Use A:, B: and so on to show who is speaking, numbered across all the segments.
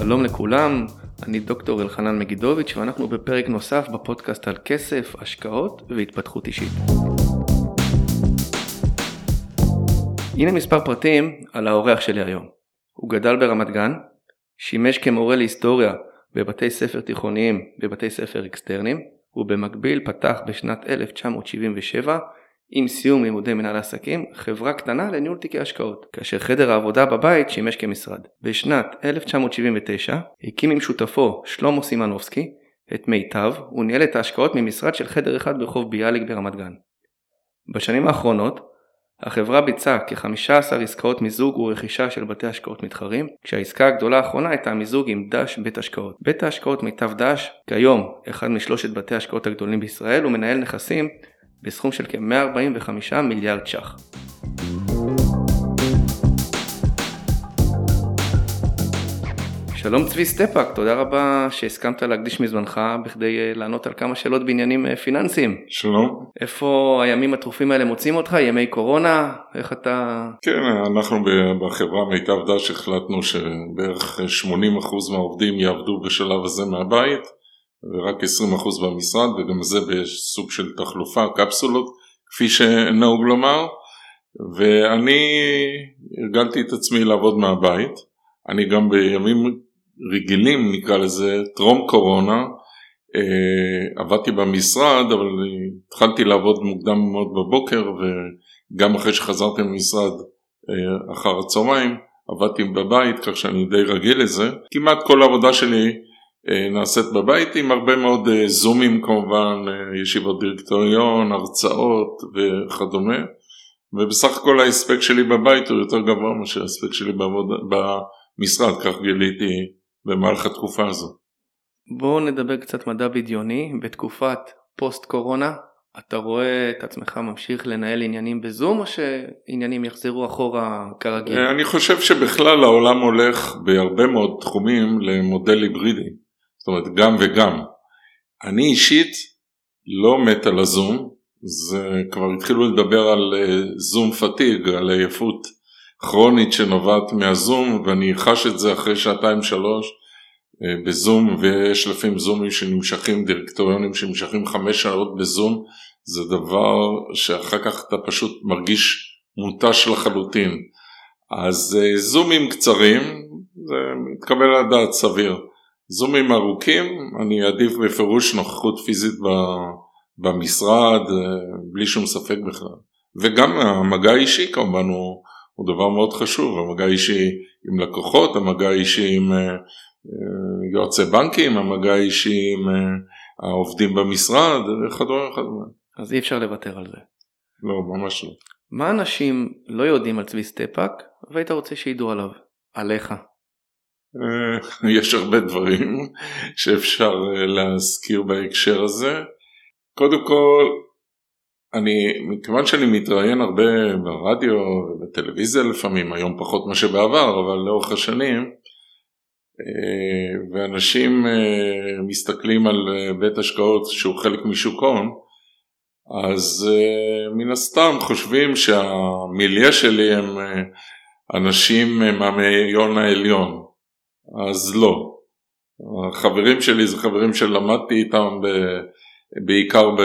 A: שלום לכולם, אני דוקטור אלחנן מגידוביץ' ואנחנו בפרק נוסף בפודקאסט על כסף, השקעות והתפתחות אישית. הנה מספר פרטים על האורח שלי היום. הוא גדל ברמת גן, שימש כמורה להיסטוריה בבתי ספר תיכוניים ובתי ספר אקסטרניים, ובמקביל פתח בשנת 1977 עם סיום לימודי מנהל עסקים, חברה קטנה לניהול תיקי השקעות, כאשר חדר העבודה בבית שימש כמשרד. בשנת 1979 הקים עם שותפו שלמה סימנובסקי את מיטב, הוא ניהל את ההשקעות ממשרד של חדר אחד ברחוב ביאליק ברמת גן. בשנים האחרונות החברה ביצעה כ-15 עסקאות מיזוג ורכישה של בתי השקעות מתחרים, כשהעסקה הגדולה האחרונה הייתה מיזוג עם דש בית השקעות. בית ההשקעות מיטב דש, כיום אחד משלושת בתי ההשקעות הגדולים בישראל, ומנהל נכסים בסכום של כ-145 מיליארד ש"ח. שלום צבי סטפק, תודה רבה שהסכמת להקדיש מזמנך בכדי אה, לענות על כמה שאלות בעניינים אה, פיננסיים.
B: שלום.
A: איפה הימים הטרופים האלה מוצאים אותך? ימי קורונה? איך אתה...
B: כן, אנחנו בחברה מיטב דש החלטנו שבערך 80% מהעובדים יעבדו בשלב הזה מהבית. ורק 20% במשרד וגם זה בסוג של תחלופה, קפסולות, כפי שנהוג לומר, ואני הרגלתי את עצמי לעבוד מהבית. אני גם בימים רגילים, נקרא לזה, טרום קורונה, אה, עבדתי במשרד, אבל התחלתי לעבוד מוקדם מאוד בבוקר, וגם אחרי שחזרתי למשרד אה, אחר הצהריים, עבדתי בבית, כך שאני די רגיל לזה. כמעט כל העבודה שלי נעשית בבית עם הרבה מאוד אה, זומים כמובן, אה, ישיבות דירקטוריון, הרצאות וכדומה ובסך הכל ההספק שלי בבית הוא יותר גבוה מאשר ההספק שלי בעבוד, במשרד, כך גיליתי במהלך התקופה הזו.
A: בואו נדבר קצת מדע בדיוני, בתקופת פוסט קורונה אתה רואה את עצמך ממשיך לנהל עניינים בזום או שעניינים יחזרו אחורה כרגיל?
B: אני חושב שבכלל העולם הולך בהרבה מאוד תחומים למודל היברידי. זאת אומרת גם וגם. אני אישית לא מת על הזום, זה כבר התחילו לדבר על אה, זום פתיג, על עייפות כרונית שנובעת מהזום ואני חש את זה אחרי שעתיים שלוש אה, בזום ויש לפעמים זומים שנמשכים, דירקטוריונים שנמשכים חמש שעות בזום, זה דבר שאחר כך אתה פשוט מרגיש מותש לחלוטין. אז אה, זומים קצרים, זה מתקבל על הדעת סביר. זומים ארוכים, אני אעדיף בפירוש נוכחות פיזית במשרד, אה, בלי שום ספק בכלל. וגם המגע האישי כמובן הוא, הוא דבר מאוד חשוב, המגע האישי עם לקוחות, המגע האישי עם אה, אה, יועצי בנקים, המגע האישי עם העובדים במשרד וכדומה וכדומה.
A: אז אי אפשר לוותר על זה.
B: לא, ממש לא.
A: מה אנשים לא יודעים על צבי סטפק והיית רוצה שידעו עליו? עליך.
B: אה, יש הרבה דברים שאפשר אה, להזכיר בהקשר הזה. קודם כל, אני, מכיוון שאני מתראיין הרבה ברדיו ובטלוויזיה לפעמים, היום פחות מה שבעבר, אבל לאורך השנים, אה, ואנשים מסתכלים על בית השקעות שהוא חלק משוק הון, אז מן הסתם חושבים שהמיליה שלי הם אנשים מהמאיון העליון. אז לא. החברים שלי זה חברים שלמדתי איתם ב, בעיקר ב,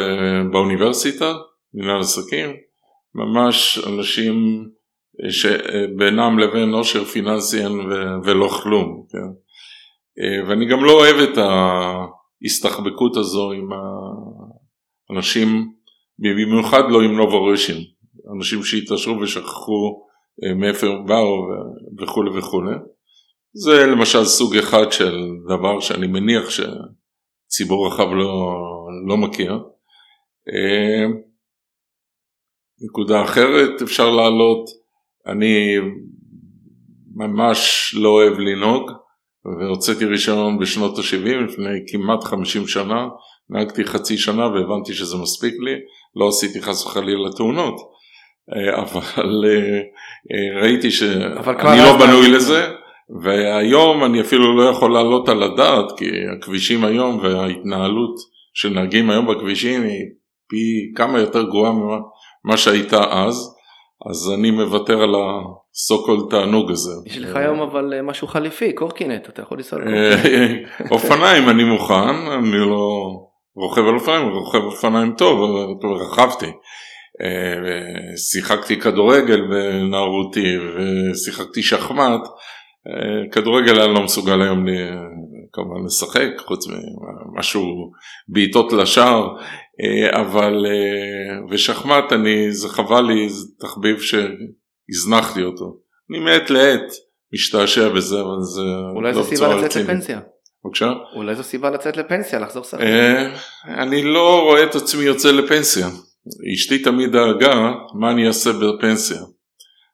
B: באוניברסיטה, מנהל עסקים, ממש אנשים שבינם לבין עושר פיננסי אין ולא כלום. כן? ואני גם לא אוהב את ההסתחבקות הזו עם האנשים, במיוחד לא עם נובורישים, אנשים שהתעשרו ושכחו מאיפה הם באו וכולי וכולי. זה למשל סוג אחד של דבר שאני מניח שציבור רחב לא, לא מכיר. אה, נקודה אחרת אפשר להעלות, אני ממש לא אוהב לנהוג והוצאתי רישיון בשנות ה-70 לפני כמעט 50 שנה, נהגתי חצי שנה והבנתי שזה מספיק לי, לא עשיתי חס וחלילה תאונות, אה, אבל אה, ראיתי שאני לא בנוי לזה. והיום אני אפילו לא יכול לעלות על הדעת כי הכבישים היום וההתנהלות של נהגים היום בכבישים היא פי כמה יותר גרועה ממה שהייתה אז אז אני מוותר על הסו-קול תענוג הזה.
A: יש לך היום אבל אה, משהו חליפי, קורקינט, אתה יכול לנסוע על
B: אה. אופניים אני מוכן, אני לא רוכב על אופניים, רוכב אופניים טוב, אבל רכבתי. אה, שיחקתי כדורגל בנערותי ושיחקתי שחמט. כדורגל אני לא מסוגל היום כמובן לשחק, חוץ ממשהו בעיטות לשער, אבל ושחמט אני, זה חבל לי, זה תחביב שהזנחתי אותו. אני מעת לעת משתעשע בזה, אבל זה
A: אולי
B: לא
A: זו סיבה לצאת
B: רצינית.
A: לפנסיה.
B: בבקשה?
A: אולי זו סיבה לצאת לפנסיה, לחזור לשחק.
B: אה, אני לא רואה את עצמי יוצא לפנסיה. אשתי תמיד דאגה מה אני אעשה בפנסיה.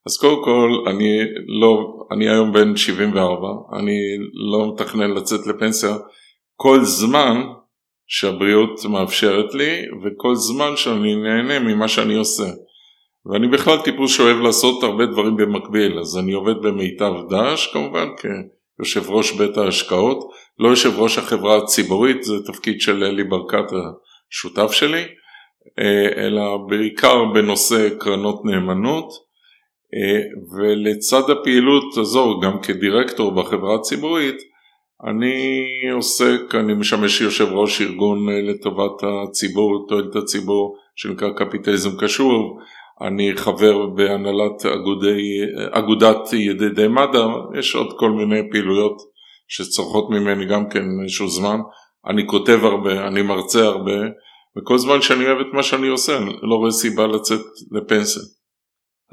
B: אז קודם כל, אני לא, אני היום בן 74, אני לא מתכנן לצאת לפנסיה. כל זמן שהבריאות מאפשרת לי וכל זמן שאני נהנה ממה שאני עושה. ואני בכלל טיפוס שאוהב לעשות הרבה דברים במקביל, אז אני עובד במיטב דש כמובן כיושב ראש בית ההשקעות, לא יושב ראש החברה הציבורית, זה תפקיד של אלי ברקת השותף שלי, אה, אלא בעיקר בנושא קרנות נאמנות, ולצד הפעילות הזו גם כדירקטור בחברה הציבורית, אני עוסק, אני משמש יושב ראש ארגון אה, לטובת הציבור, תועלת הציבור, שנקרא קפיטליזם קשור, אני חבר בהנהלת אגודי, אגודת ידידי מד"א, יש עוד כל מיני פעילויות שצורכות ממני גם כן איזשהו זמן. אני כותב הרבה, אני מרצה הרבה, וכל זמן שאני אוהב את מה שאני עושה, אני לא רואה סיבה לצאת לפנסיה.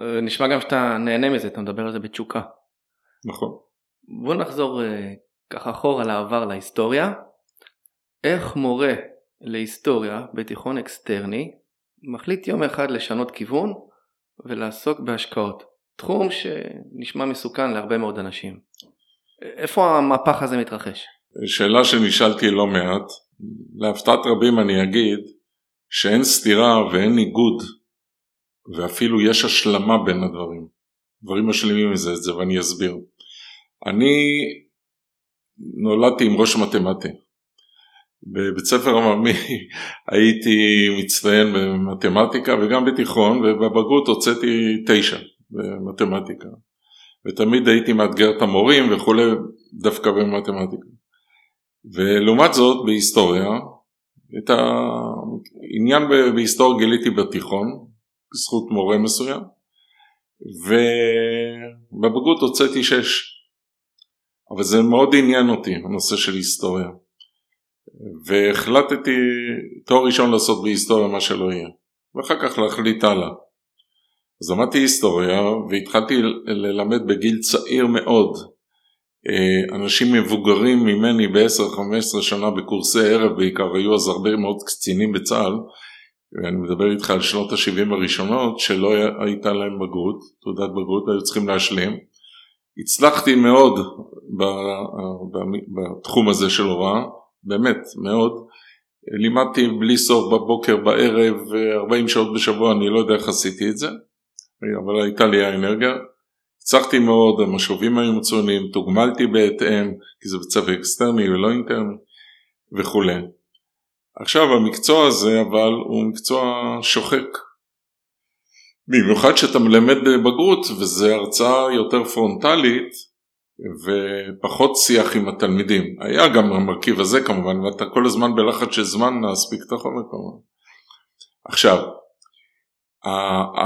A: אה, נשמע גם שאתה נהנה מזה, אתה מדבר על זה בתשוקה.
B: נכון.
A: בוא נחזור אה, ככה אחורה לעבר להיסטוריה. איך מורה להיסטוריה בתיכון אקסטרני מחליט יום אחד לשנות כיוון ולעסוק בהשקעות? תחום שנשמע מסוכן להרבה מאוד אנשים. איפה המהפך הזה מתרחש?
B: שאלה שנשאלתי לא מעט, להפתעת רבים אני אגיד שאין סתירה ואין ניגוד ואפילו יש השלמה בין הדברים. דברים משלימים זה את זה ואני אסביר. אני נולדתי עם ראש מתמטי. בבית ספר עממי הייתי מצטיין במתמטיקה וגם בתיכון ובבגרות הוצאתי תשע במתמטיקה. ותמיד הייתי מאתגר את המורים וכולי דווקא במתמטיקה. ולעומת זאת בהיסטוריה, את העניין בהיסטוריה גיליתי בתיכון, בזכות מורה מסוים, ובבגרות הוצאתי שש. אבל זה מאוד עניין אותי, הנושא של היסטוריה. והחלטתי תואר ראשון לעשות בהיסטוריה מה שלא יהיה, ואחר כך להחליט הלאה. אז למדתי היסטוריה והתחלתי ללמד בגיל צעיר מאוד אה, אנשים מבוגרים ממני ב-10-15 שנה בקורסי ערב בעיקר, היו אז הרבה מאוד קצינים בצה"ל, ואני מדבר איתך על שנות ה-70 הראשונות שלא הייתה להם בגרות, תעודת בגרות, היו צריכים להשלים. הצלחתי מאוד בתחום הזה של הוראה, באמת מאוד. לימדתי בלי סוף בבוקר, בערב, 40 שעות בשבוע, אני לא יודע איך עשיתי את זה, אבל הייתה לי האנרגיה. הצלחתי מאוד, המשובים היו מצוינים, תוגמלתי בהתאם, כי זה בצבע אקסטרני ולא אינטרני וכולי. עכשיו המקצוע הזה אבל הוא מקצוע שוחק. במיוחד שאתה מלמד בבגרות וזה הרצאה יותר פרונטלית ופחות שיח עם התלמידים. היה גם המרכיב הזה כמובן ואתה כל הזמן בלחץ של זמן להספיק את החומר כמובן. עכשיו,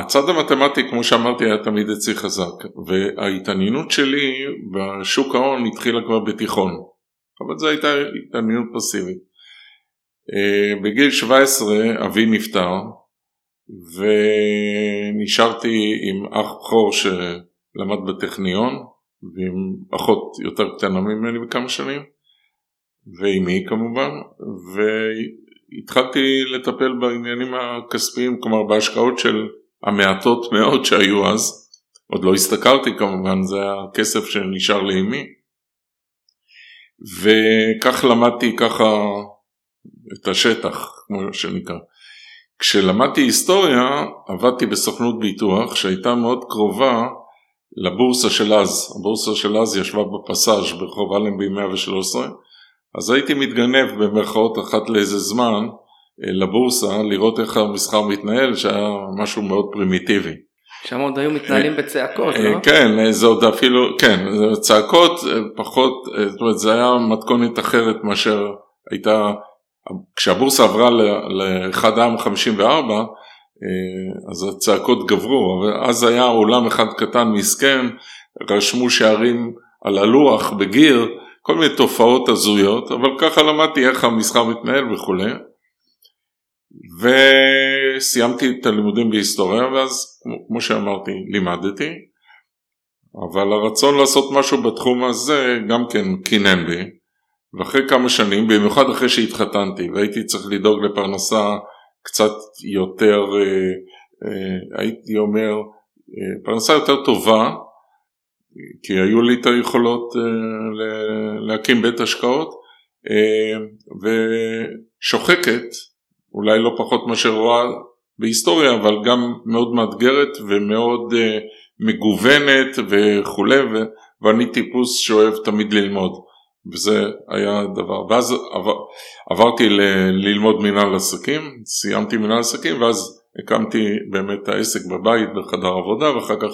B: הצד המתמטי כמו שאמרתי היה תמיד אצלי חזק וההתעניינות שלי בשוק ההון התחילה כבר בתיכון אבל זו הייתה התעניינות פסיבית. אה, בגיל 17 אבי נפטר ונשארתי עם אח בכור שלמד בטכניון ועם אחות יותר קטנה ממני בכמה שנים ואימי כמובן והתחלתי לטפל בעניינים הכספיים כלומר בהשקעות של המעטות מאוד שהיו אז. עוד לא הסתכלתי כמובן זה הכסף שנשאר לאימי וכך למדתי ככה את השטח כמו שנקרא כשלמדתי היסטוריה עבדתי בסוכנות ביטוח שהייתה מאוד קרובה לבורסה של אז, הבורסה של אז ישבה בפסאז' ברחוב אלנבי 113 אז הייתי מתגנב במרכאות אחת לאיזה זמן אה, לבורסה לראות איך המסחר מתנהל שהיה משהו מאוד פרימיטיבי.
A: שם עוד היו מתנהלים בצעקות, לא?
B: כן, זה עוד אפילו, כן, צעקות פחות, זאת אומרת זה היה מתכונת אחרת מאשר הייתה, כשהבורסה עברה ל-1 העם 54, אז הצעקות גברו, אז היה עולם אחד קטן מסכן, רשמו שערים על הלוח בגיר, כל מיני תופעות הזויות, אבל ככה למדתי איך המסחר מתנהל וכולי. וסיימתי את הלימודים בהיסטוריה ואז כמו שאמרתי לימדתי אבל הרצון לעשות משהו בתחום הזה גם כן קינן בי ואחרי כמה שנים במיוחד אחרי שהתחתנתי והייתי צריך לדאוג לפרנסה קצת יותר אה, אה, הייתי אומר אה, פרנסה יותר טובה כי היו לי את היכולות להקים בית השקעות ושוחקת אולי לא פחות מאשר רואה בהיסטוריה, אבל גם מאוד מאתגרת ומאוד מגוונת וכולי, ואני טיפוס שאוהב תמיד ללמוד, וזה היה דבר. ואז עבר, עברתי ל- ללמוד מנהל עסקים, סיימתי מנהל עסקים, ואז הקמתי באמת את העסק בבית בחדר עבודה, ואחר כך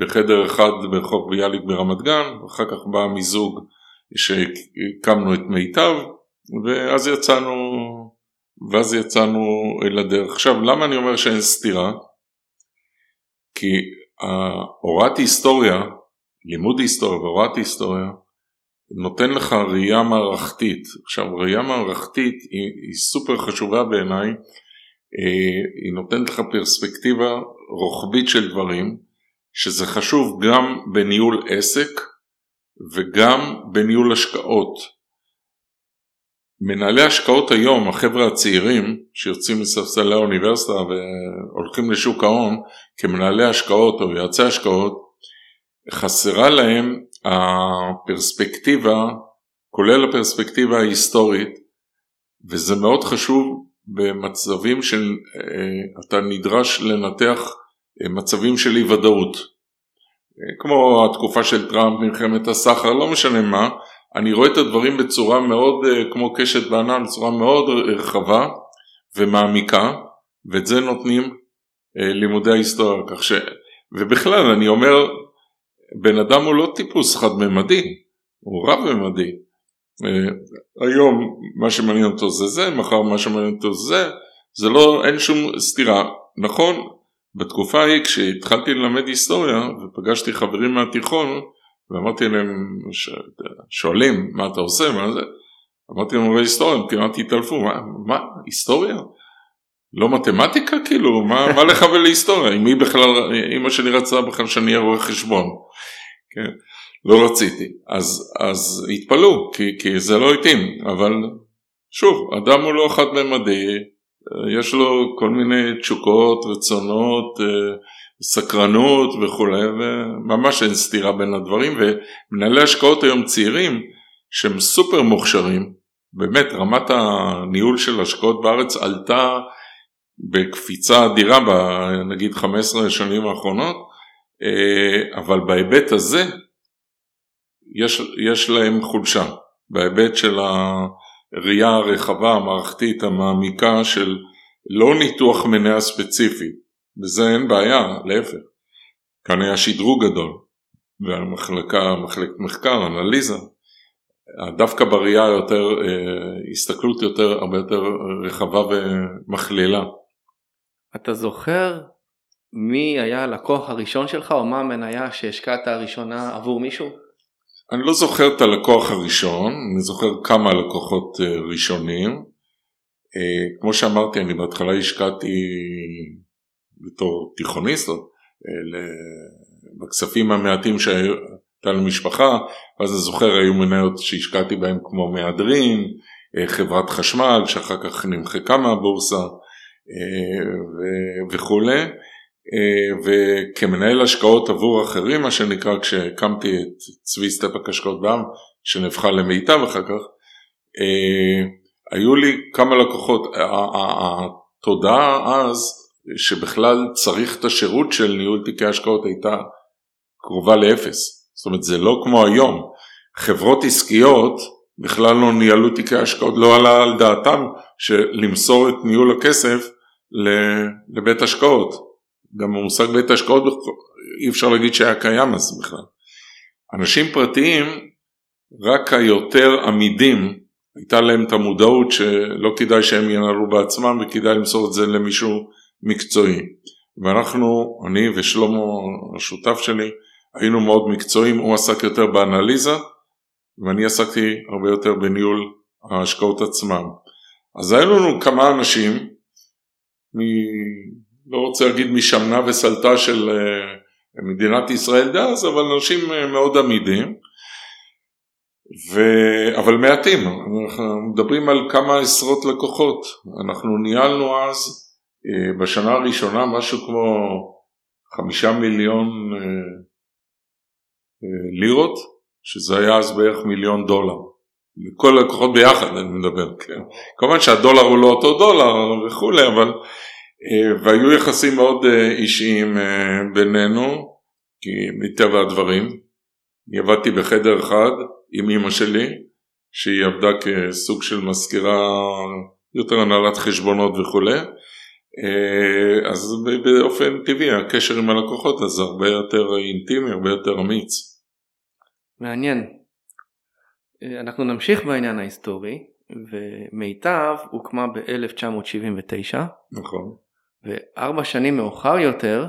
B: בחדר אחד ברחוב ביאליק ברמת גן, ואחר כך בא מיזוג שהקמנו את מיטב, ואז יצאנו ואז יצאנו לדרך. עכשיו למה אני אומר שאין סתירה? כי הוראת היסטוריה, לימוד היסטוריה והוראת היסטוריה נותן לך ראייה מערכתית. עכשיו ראייה מערכתית היא, היא סופר חשובה בעיניי, אה, היא נותנת לך פרספקטיבה רוחבית של דברים, שזה חשוב גם בניהול עסק וגם בניהול השקעות. מנהלי השקעות היום, החבר'ה הצעירים שיוצאים מספסלי האוניברסיטה והולכים לשוק ההון כמנהלי השקעות או יועצי השקעות, חסרה להם הפרספקטיבה, כולל הפרספקטיבה ההיסטורית, וזה מאוד חשוב במצבים של, אה, אתה נדרש לנתח אה, מצבים של אי ודאות, אה, כמו התקופה של טראמפ, מלחמת הסחר, לא משנה מה, אני רואה את הדברים בצורה מאוד כמו קשת בענן, בצורה מאוד רחבה ומעמיקה, ואת זה נותנים לימודי ההיסטוריה. כך ש... ובכלל אני אומר, בן אדם הוא לא טיפוס חד-ממדי, הוא רב-ממדי. אה, היום מה שמעניין אותו זה זה, מחר מה שמעניין אותו זה, זה לא, אין שום סתירה. נכון, בתקופה ההיא כשהתחלתי ללמד היסטוריה ופגשתי חברים מהתיכון, ואמרתי להם, שואלים מה אתה עושה, מה זה? אמרתי להם הרי היסטוריה, הם כמעט התעלפו, מה, מה, היסטוריה? לא מתמטיקה כאילו, מה, מה לך ולהיסטוריה? אם היא בכלל, אמא שלי רצה בכלל שאני אהיה רואה חשבון, כן, לא רציתי, אז, אז התפלאו, כי, כי זה לא התאים, אבל שוב, אדם הוא לא חד-ממדי, יש לו כל מיני תשוקות, רצונות, אה, סקרנות וכולי, וממש אין סתירה בין הדברים, ומנהלי השקעות היום צעירים שהם סופר מוכשרים, באמת רמת הניהול של השקעות בארץ עלתה בקפיצה אדירה בנגיד 15 השנים האחרונות, אה, אבל בהיבט הזה יש, יש להם חולשה, בהיבט של הראייה הרחבה המערכתית המעמיקה של לא ניתוח מניה ספציפי, בזה אין בעיה, להפך. כאן היה שדרוג גדול, והמחלקה, מחלקת מחקר, אנליזה, דווקא בראייה יותר, אה, הסתכלות יותר, הרבה יותר רחבה ומכלילה.
A: אתה זוכר מי היה הלקוח הראשון שלך, או מה המניה שהשקעת הראשונה עבור מישהו?
B: אני לא זוכר את הלקוח הראשון, אני זוכר כמה לקוחות אה, ראשונים. אה, כמו שאמרתי, אני בהתחלה השקעתי בתור תיכוניסט, בכספים המעטים שהייתה למשפחה, אז אני זוכר היו מניות שהשקעתי בהן כמו מהדרין, אה, חברת חשמל שאחר כך נמחקה מהבורסה אה, וכולי, אה, וכמנהל השקעות עבור אחרים מה שנקרא כשהקמתי את צבי סטפק השקעות בעם שנהפכה למיטב אחר כך, היו לי כמה לקוחות, התודעה אז שבכלל צריך את השירות של ניהול תיקי השקעות הייתה קרובה לאפס. זאת אומרת זה לא כמו היום, חברות עסקיות בכלל לא ניהלו תיקי השקעות, לא עלה על דעתם שלמסור את ניהול הכסף לבית השקעות. גם המושג בית השקעות אי אפשר להגיד שהיה קיים אז בכלל. אנשים פרטיים רק היותר עמידים הייתה להם את המודעות שלא כדאי שהם ינהלו בעצמם וכדאי למסור את זה למישהו מקצועי. ואנחנו, אני ושלמה השותף שלי, היינו מאוד מקצועיים, הוא עסק יותר באנליזה ואני עסקתי הרבה יותר בניהול ההשקעות עצמם. אז היו לנו כמה אנשים, מ... לא רוצה להגיד משמנה וסלטה של uh, מדינת ישראל דאז, אבל אנשים uh, מאוד עמידים, ו... אבל מעטים, אנחנו מדברים על כמה עשרות לקוחות, אנחנו ניהלנו אז uh, בשנה הראשונה משהו כמו חמישה מיליון לירות, שזה היה אז בערך מיליון דולר. כל הלקוחות ביחד אני מדבר, כן. כמובן שהדולר הוא לא אותו דולר וכולי, אבל אה, והיו יחסים מאוד אה, אישיים אה, בינינו, כי מטבע הדברים. אני עבדתי בחדר אחד עם אימא שלי, שהיא עבדה כסוג של מזכירה, יותר הנהלת חשבונות וכולי. אז באופן טבעי הקשר עם הלקוחות אז הרבה יותר אינטימי, הרבה יותר אמיץ.
A: מעניין. אנחנו נמשיך בעניין ההיסטורי, ומיטב הוקמה ב-1979.
B: נכון.
A: וארבע שנים מאוחר יותר,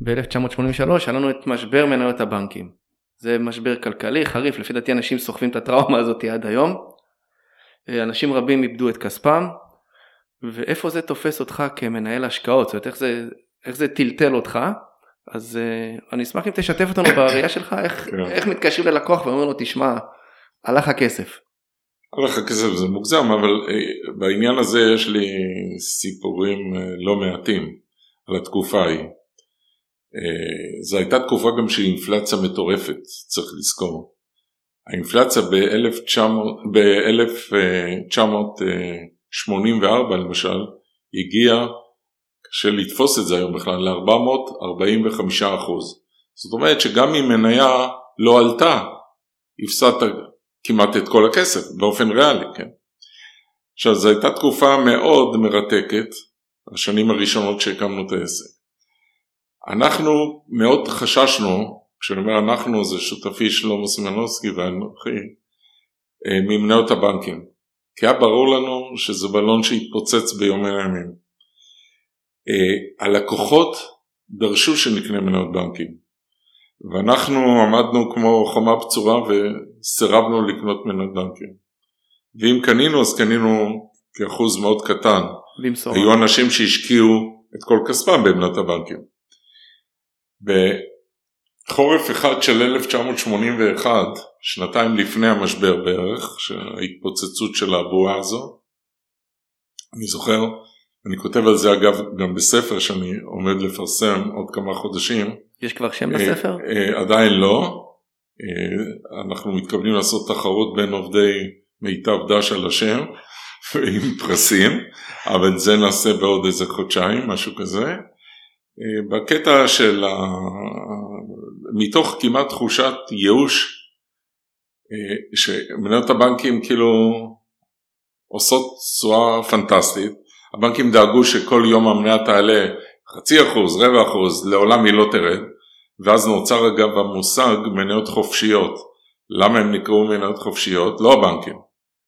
A: ב-1983, היה לנו את משבר מניות הבנקים. זה משבר כלכלי חריף, לפי דעתי אנשים סוחבים את הטראומה הזאת עד היום. אנשים רבים איבדו את כספם, ואיפה זה תופס אותך כמנהל השקעות? זאת אומרת, איך זה, איך זה טלטל אותך? אז uh, אני אשמח אם תשתף אותנו בראייה שלך, איך, כן. איך מתקשרים ללקוח ואומרים לו, תשמע, הלך הכסף.
B: הלך הכסף זה מוגזם, אבל אה, בעניין הזה יש לי סיפורים אה, לא מעטים על התקופה ההיא. אה, זו הייתה תקופה גם של אינפלציה מטורפת, צריך לזכור. האינפלציה ב-1984 למשל הגיעה, קשה לתפוס את זה היום בכלל, ל-445 זאת אומרת שגם אם מניה לא עלתה, הפסדת כמעט את כל הכסף באופן ריאלי, כן. עכשיו זו הייתה תקופה מאוד מרתקת, השנים הראשונות שהקמנו את העסק. אנחנו מאוד חששנו, כשאני אומר אנחנו זה שותפי שלמה סימנובסקי ואנוכי, אה, ממניות הבנקים. כי היה ברור לנו שזה בלון שהתפוצץ ביום הימים. אה, הלקוחות דרשו שנקנה מניות בנקים. ואנחנו עמדנו כמו חומה בצורה וסירבנו לקנות מניות בנקים. ואם קנינו אז קנינו כאחוז מאוד קטן.
A: במסורה.
B: היו אנשים שהשקיעו את כל כספם במניות הבנקים. בחורף אחד של 1981, שנתיים לפני המשבר בערך, ההתפוצצות של הבועה הזו, אני זוכר, אני כותב על זה אגב גם בספר שאני עומד לפרסם עוד כמה חודשים,
A: יש כבר שם לספר?
B: אה, אה, עדיין לא. אה, אנחנו מתכוונים לעשות תחרות בין עובדי מיטב דש על השם עם פרסים, אבל זה נעשה בעוד איזה חודשיים, משהו כזה. בקטע של ה... מתוך כמעט תחושת ייאוש שמניות הבנקים כאילו עושות תשואה פנטסטית, הבנקים דאגו שכל יום המניה תעלה חצי אחוז, רבע אחוז, לעולם היא לא תרד, ואז נוצר אגב המושג מניות חופשיות. למה הם נקראו מניות חופשיות? לא הבנקים,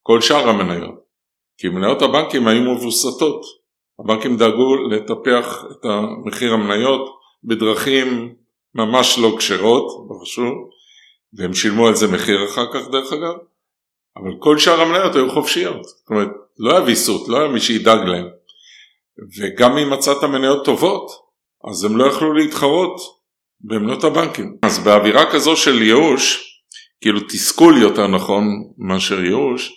B: כל שאר המניות. כי מניות הבנקים היו מבוסתות. הבנקים דאגו לטפח את מחיר המניות בדרכים ממש לא כשרות, ברשום, והם שילמו על זה מחיר אחר כך דרך אגב, אבל כל שאר המניות היו חופשיות. זאת אומרת, לא היה ויסות, לא היה מי שידאג להם. וגם אם מצאת מניות טובות, אז הם לא יכלו להתחרות במניות הבנקים. אז באווירה כזו של ייאוש, כאילו תסכול יותר נכון מאשר ייאוש,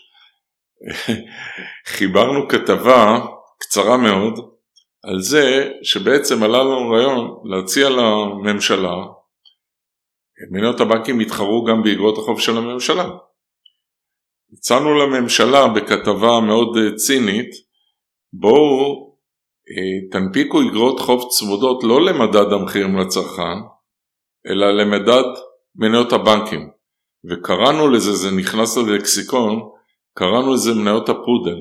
B: חיברנו כתבה קצרה מאוד על זה שבעצם עלה לנו רעיון להציע לממשלה, מניות הבנקים יתחרו גם באגרות החוב של הממשלה. הצענו לממשלה בכתבה מאוד צינית, בואו אה, תנפיקו אגרות חוב צמודות לא למדד המחירים לצרכן, אלא למדד מניות הבנקים. וקראנו לזה, זה נכנס ללקסיקון, קראנו לזה מניות הפודל.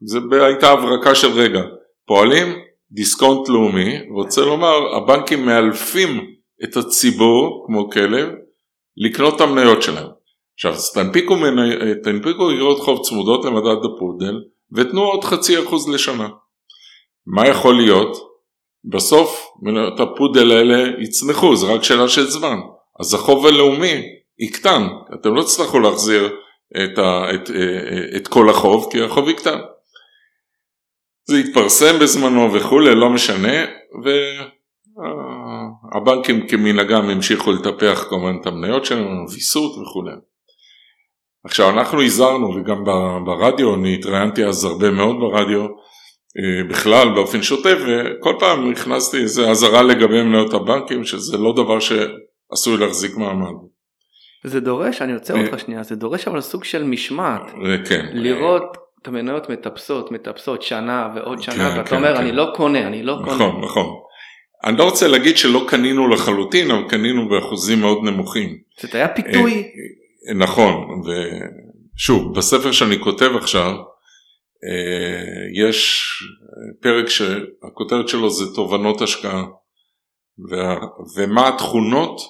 B: זה הייתה הברקה של רגע. פועלים דיסקונט לאומי, רוצה לומר, הבנקים מאלפים את הציבור, כמו כלב, לקנות את המניות שלהם. עכשיו, אז תנפיקו, מני... תנפיקו אגרות חוב צמודות למדד הפודל, ותנו עוד חצי אחוז לשנה. מה יכול להיות? בסוף מניות הפודל האלה יצנחו, זה רק שאלה של זמן. אז החוב הלאומי יקטן, אתם לא תצטרכו להחזיר את, ה, את, את כל החוב, כי החוב יקטן. זה התפרסם בזמנו וכולי, לא משנה, והבנקים כמנהגם המשיכו לטפח כמובן את המניות שלנו, ויסות וכולי. עכשיו אנחנו הזהרנו וגם ברדיו, אני התראיינתי אז הרבה מאוד ברדיו, אה, בכלל באופן שוטף, וכל פעם הכנסתי איזה אזהרה לגבי מניות הבנקים, שזה לא דבר שעשוי להחזיק מעמד.
A: זה דורש, אני עוצר אותך שנייה, זה דורש אבל סוג של משמעת.
B: כן.
A: לראות את המניות מטפסות, מטפסות שנה ועוד שנה, כן, ואתה כן, אומר, כן. אני לא קונה, אני לא קונה.
B: נכון, נכון. אני לא רוצה להגיד שלא קנינו לחלוטין, אבל קנינו באחוזים מאוד נמוכים.
A: זה היה פיתוי.
B: אה, נכון, ושוב, בספר שאני כותב עכשיו, אה, יש פרק שהכותרת שלו זה תובנות השקעה, ומה התכונות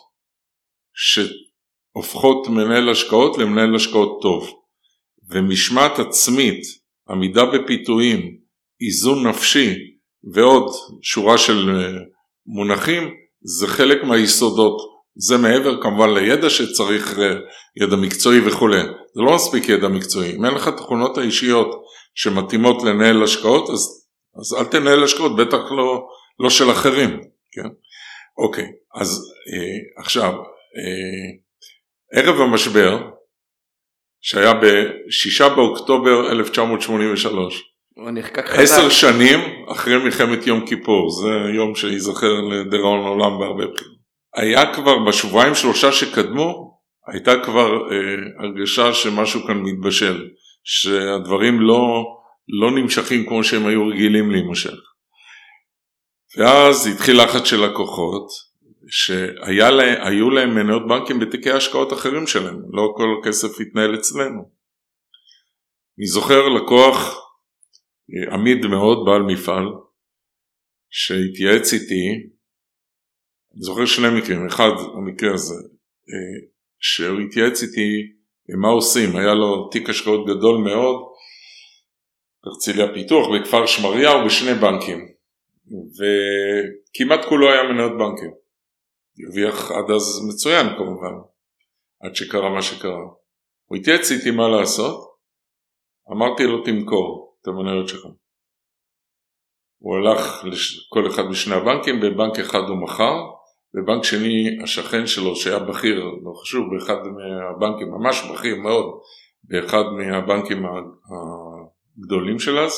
B: שהופכות מנהל השקעות למנהל השקעות טוב. ומשמעת עצמית, עמידה בפיתויים, איזון נפשי ועוד שורה של אה, מונחים, זה חלק מהיסודות. זה מעבר כמובן לידע שצריך, אה, ידע מקצועי וכולי. זה לא מספיק ידע מקצועי. אם אין לך תכונות האישיות שמתאימות לנהל השקעות, אז, אז אל תנהל השקעות, בטח לא, לא של אחרים. כן? אוקיי, אז אה, עכשיו, אה, ערב המשבר, שהיה ב-6 באוקטובר 1983. הוא נחקק חזק. עשר שנים אחרי מלחמת יום כיפור, זה יום שייזכר לדיראון עולם בהרבה בחינות. היה כבר בשבועיים שלושה שקדמו, הייתה כבר אה, הרגשה שמשהו כאן מתבשל, שהדברים לא, לא נמשכים כמו שהם היו רגילים להימשך. ואז התחיל לחץ של לקוחות, שהיו להם מניות בנקים בתיקי השקעות אחרים שלהם, לא כל הכסף התנהל אצלנו. אני זוכר לקוח אה, עמיד מאוד, בעל מפעל, שהתייעץ איתי, אני זוכר שני מקרים, אחד המקרה הזה, אה, שהוא התייעץ איתי מה עושים, היה לו תיק השקעות גדול מאוד, הרצליה פיתוח, בכפר שמריהו, בשני בנקים, וכמעט כולו היה מניות בנקים. הרוויח עד אז מצוין כמובן, עד שקרה מה שקרה. הוא התייעץ איתי מה לעשות, אמרתי לו תמכור את המניות שלך. הוא הלך לכל אחד משני הבנקים, בבנק אחד הוא מכר, בבנק שני השכן שלו שהיה בכיר, לא חשוב, באחד מהבנקים, ממש בכיר מאוד, באחד מהבנקים הגדולים של אז,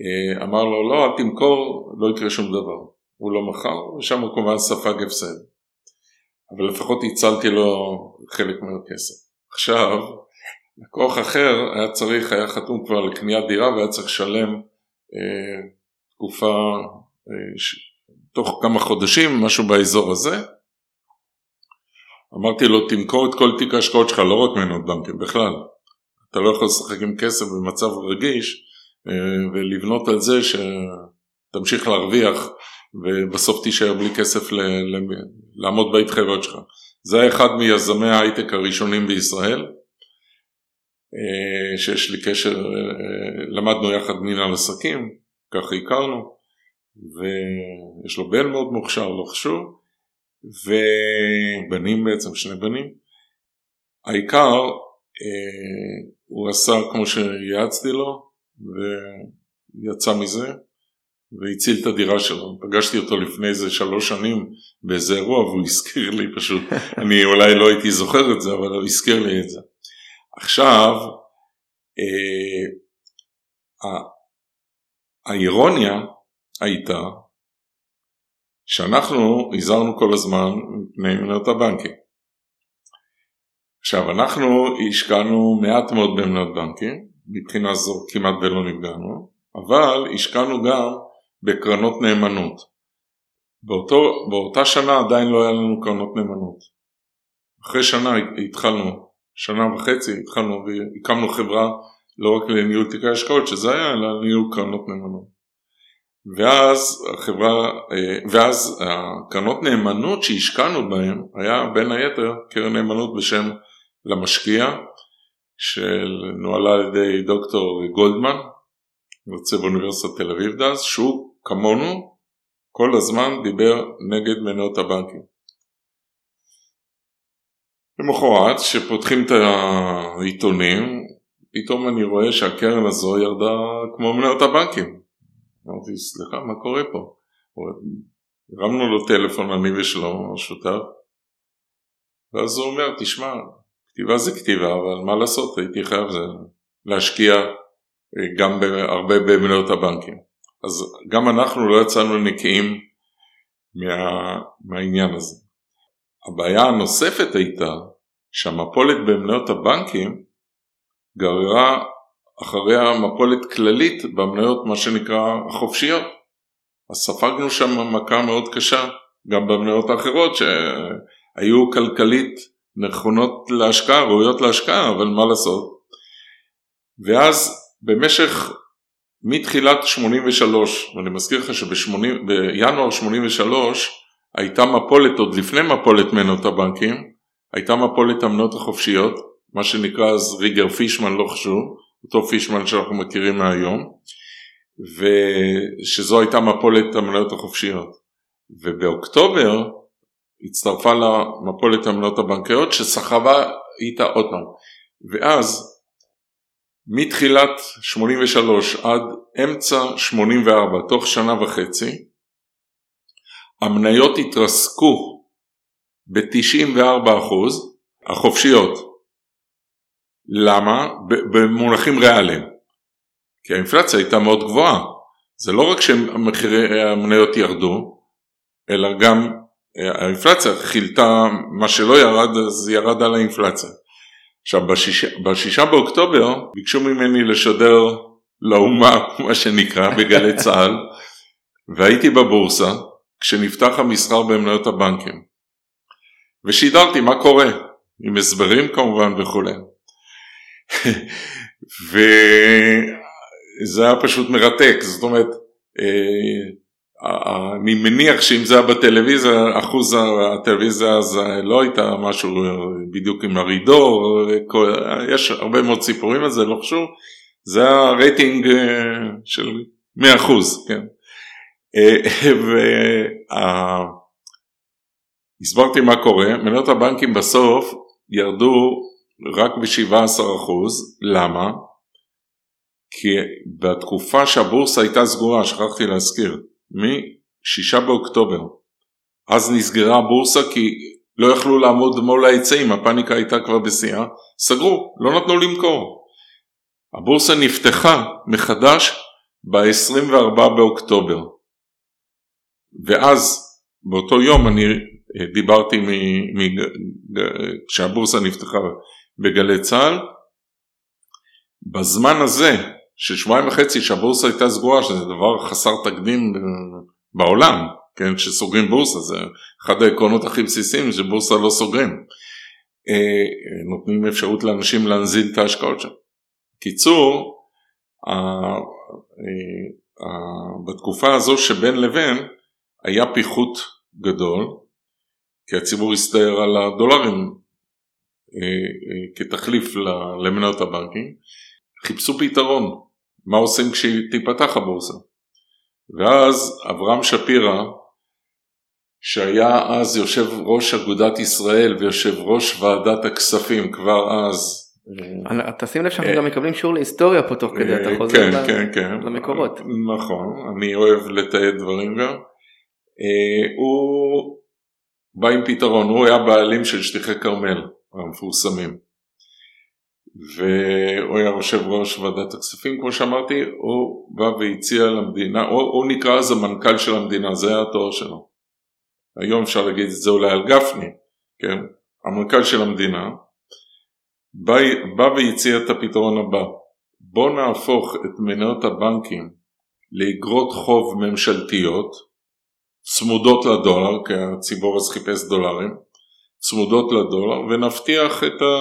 B: אה, אמר לו לא אל תמכור, לא יקרה שום דבר. הוא לא מכר, ושם הוא כמובן ספג הפסד. אבל לפחות הצלתי לו חלק מהכסף. עכשיו, לקוח אחר היה צריך, היה חתום כבר לקניית דירה והיה צריך לשלם אה, תקופה, אה. תוך כמה חודשים, משהו באזור הזה. אמרתי לו, תמכור את כל תיק ההשקעות שלך, לא רק מנות בנקים, בכלל. אתה לא יכול לשחק עם כסף במצב רגיש אה, ולבנות על זה שתמשיך להרוויח ובסוף תישאר בלי כסף ל- לעמוד בהתחייבות שלך. זה היה אחד מיזמי ההייטק הראשונים בישראל, אה, שיש לי קשר, אה, למדנו יחד מנהל עסקים, ככה הכרנו, ויש לו בן מאוד מוכשר, לא חשוב, ובנים בעצם, שני בנים. העיקר, אה, הוא עשה כמו שיעצתי לו, ויצא מזה. והציל את הדירה שלו. פגשתי אותו לפני איזה שלוש שנים באיזה אירוע והוא הזכיר לי פשוט, אני אולי לא הייתי זוכר את זה אבל הוא הזכיר לי את זה. עכשיו, אה, האירוניה הייתה שאנחנו הזהרנו כל הזמן מפני מניות הבנקים. עכשיו אנחנו השקענו מעט מאוד במניות בנקים, מבחינה זו כמעט ולא נפגענו, אבל השקענו גם בקרנות נאמנות. באותו, באותה שנה עדיין לא היה לנו קרנות נאמנות. אחרי שנה התחלנו, שנה וחצי התחלנו והקמנו חברה לא רק לניהול תיקי השקעות שזה היה, אלא לניהול קרנות נאמנות. ואז החברה, אה, ואז הקרנות נאמנות שהשקענו בהן היה בין היתר קרן נאמנות בשם למשקיע שנוהלה על ידי דוקטור גולדמן, מרצה באוניברסיטת תל אביב דאז, שהוא כמונו כל הזמן דיבר נגד מניות הבנקים. למחרת, כשפותחים את העיתונים, פתאום אני רואה שהקרן הזו ירדה כמו מניות הבנקים. אמרתי, סליחה, מה קורה פה? הרמנו לו טלפון, אני ושלום, השותף, ואז הוא אומר, תשמע, כתיבה זה כתיבה, אבל מה לעשות, הייתי חייב להשקיע אה, גם הרבה במניות הבנקים. אז גם אנחנו לא יצאנו נקיים מה, מהעניין הזה. הבעיה הנוספת הייתה שהמפולת במניות הבנקים גררה אחריה מפולת כללית במניות מה שנקרא החופשיות. אז ספגנו שם מכה מאוד קשה גם במניות האחרות שהיו כלכלית נכונות להשקעה, ראויות להשקעה, אבל מה לעשות. ואז במשך מתחילת 83, ואני מזכיר לך שבינואר 83 הייתה מפולת, עוד לפני מפולת מנות הבנקים, הייתה מפולת המנות החופשיות, מה שנקרא אז ריגר פישמן לא חשוב, אותו פישמן שאנחנו מכירים מהיום, ושזו הייתה מפולת המניות החופשיות. ובאוקטובר הצטרפה למפולת המניות הבנקאיות שסחבה איתה עוד פעם. ואז מתחילת 83 עד אמצע 84, תוך שנה וחצי, המניות התרסקו ב-94% החופשיות. למה? במונחים ריאליים. כי האינפלציה הייתה מאוד גבוהה. זה לא רק שמחירי המניות ירדו, אלא גם אה, האינפלציה חילתה, מה שלא ירד אז ירד על האינפלציה. עכשיו בשישה, בשישה באוקטובר ביקשו ממני לשדר לאומה מה שנקרא בגלי צה"ל והייתי בבורסה כשנפתח המסחר במניות הבנקים ושידרתי מה קורה עם הסברים כמובן וכולי וזה היה פשוט מרתק זאת אומרת אה, אני מניח שאם זה היה בטלוויזיה, אחוז הטלוויזיה אז לא הייתה משהו בדיוק עם הרידור, יש הרבה מאוד סיפורים על זה, לא חשוב, זה היה רייטינג אה, של 100%, כן. אה, והסברתי מה קורה, מניות הבנקים בסוף ירדו רק ב-17%, למה? כי בתקופה שהבורסה הייתה סגורה, שכחתי להזכיר, מ-6 באוקטובר. אז נסגרה הבורסה כי לא יכלו לעמוד מול ההיצעים, הפאניקה הייתה כבר בשיאה, סגרו, לא נתנו למכור. הבורסה נפתחה מחדש ב-24 באוקטובר. ואז באותו יום אני אה, דיברתי כשהבורסה נפתחה בגלי צה"ל, בזמן הזה של שבועיים וחצי שהבורסה הייתה סגורה, שזה דבר חסר תקדים בעולם, כן, שסוגרים בורסה, זה אחד העקרונות הכי בסיסיים שבורסה לא סוגרים. אה, נותנים אפשרות לאנשים להנזיל את ההשקעות שם. קיצור, אה, בתקופה הזו שבין לבין היה פיחות גדול, כי הציבור הסתער על הדולרים אה, כתחליף למניות הבנקים, חיפשו פתרון. מה עושים כשתיפתח הבורסה. ואז אברהם שפירא, שהיה אז יושב ראש אגודת ישראל ויושב ראש ועדת הכספים כבר אז.
A: תשים לב שאנחנו גם מקבלים שיעור להיסטוריה פה תוך כדי, אתה חוזר
B: כן, כן, כן.
A: למקורות.
B: נכון, אני אוהב לתעד דברים גם. אה, הוא בא עם פתרון, הוא היה בעלים של שטיחי כרמל המפורסמים. והוא היה יושב ראש ועדת הכספים כמו שאמרתי, הוא בא והציע למדינה, הוא, הוא נקרא אז המנכ"ל של המדינה, זה היה התואר שלו. היום אפשר להגיד את זה אולי על גפני, כן? המנכ"ל של המדינה, בא, בא והציע את הפתרון הבא, בוא נהפוך את מניות הבנקים לאגרות חוב ממשלתיות, צמודות לדולר, כי הציבור אז חיפש דולרים, צמודות לדולר, ונבטיח את ה...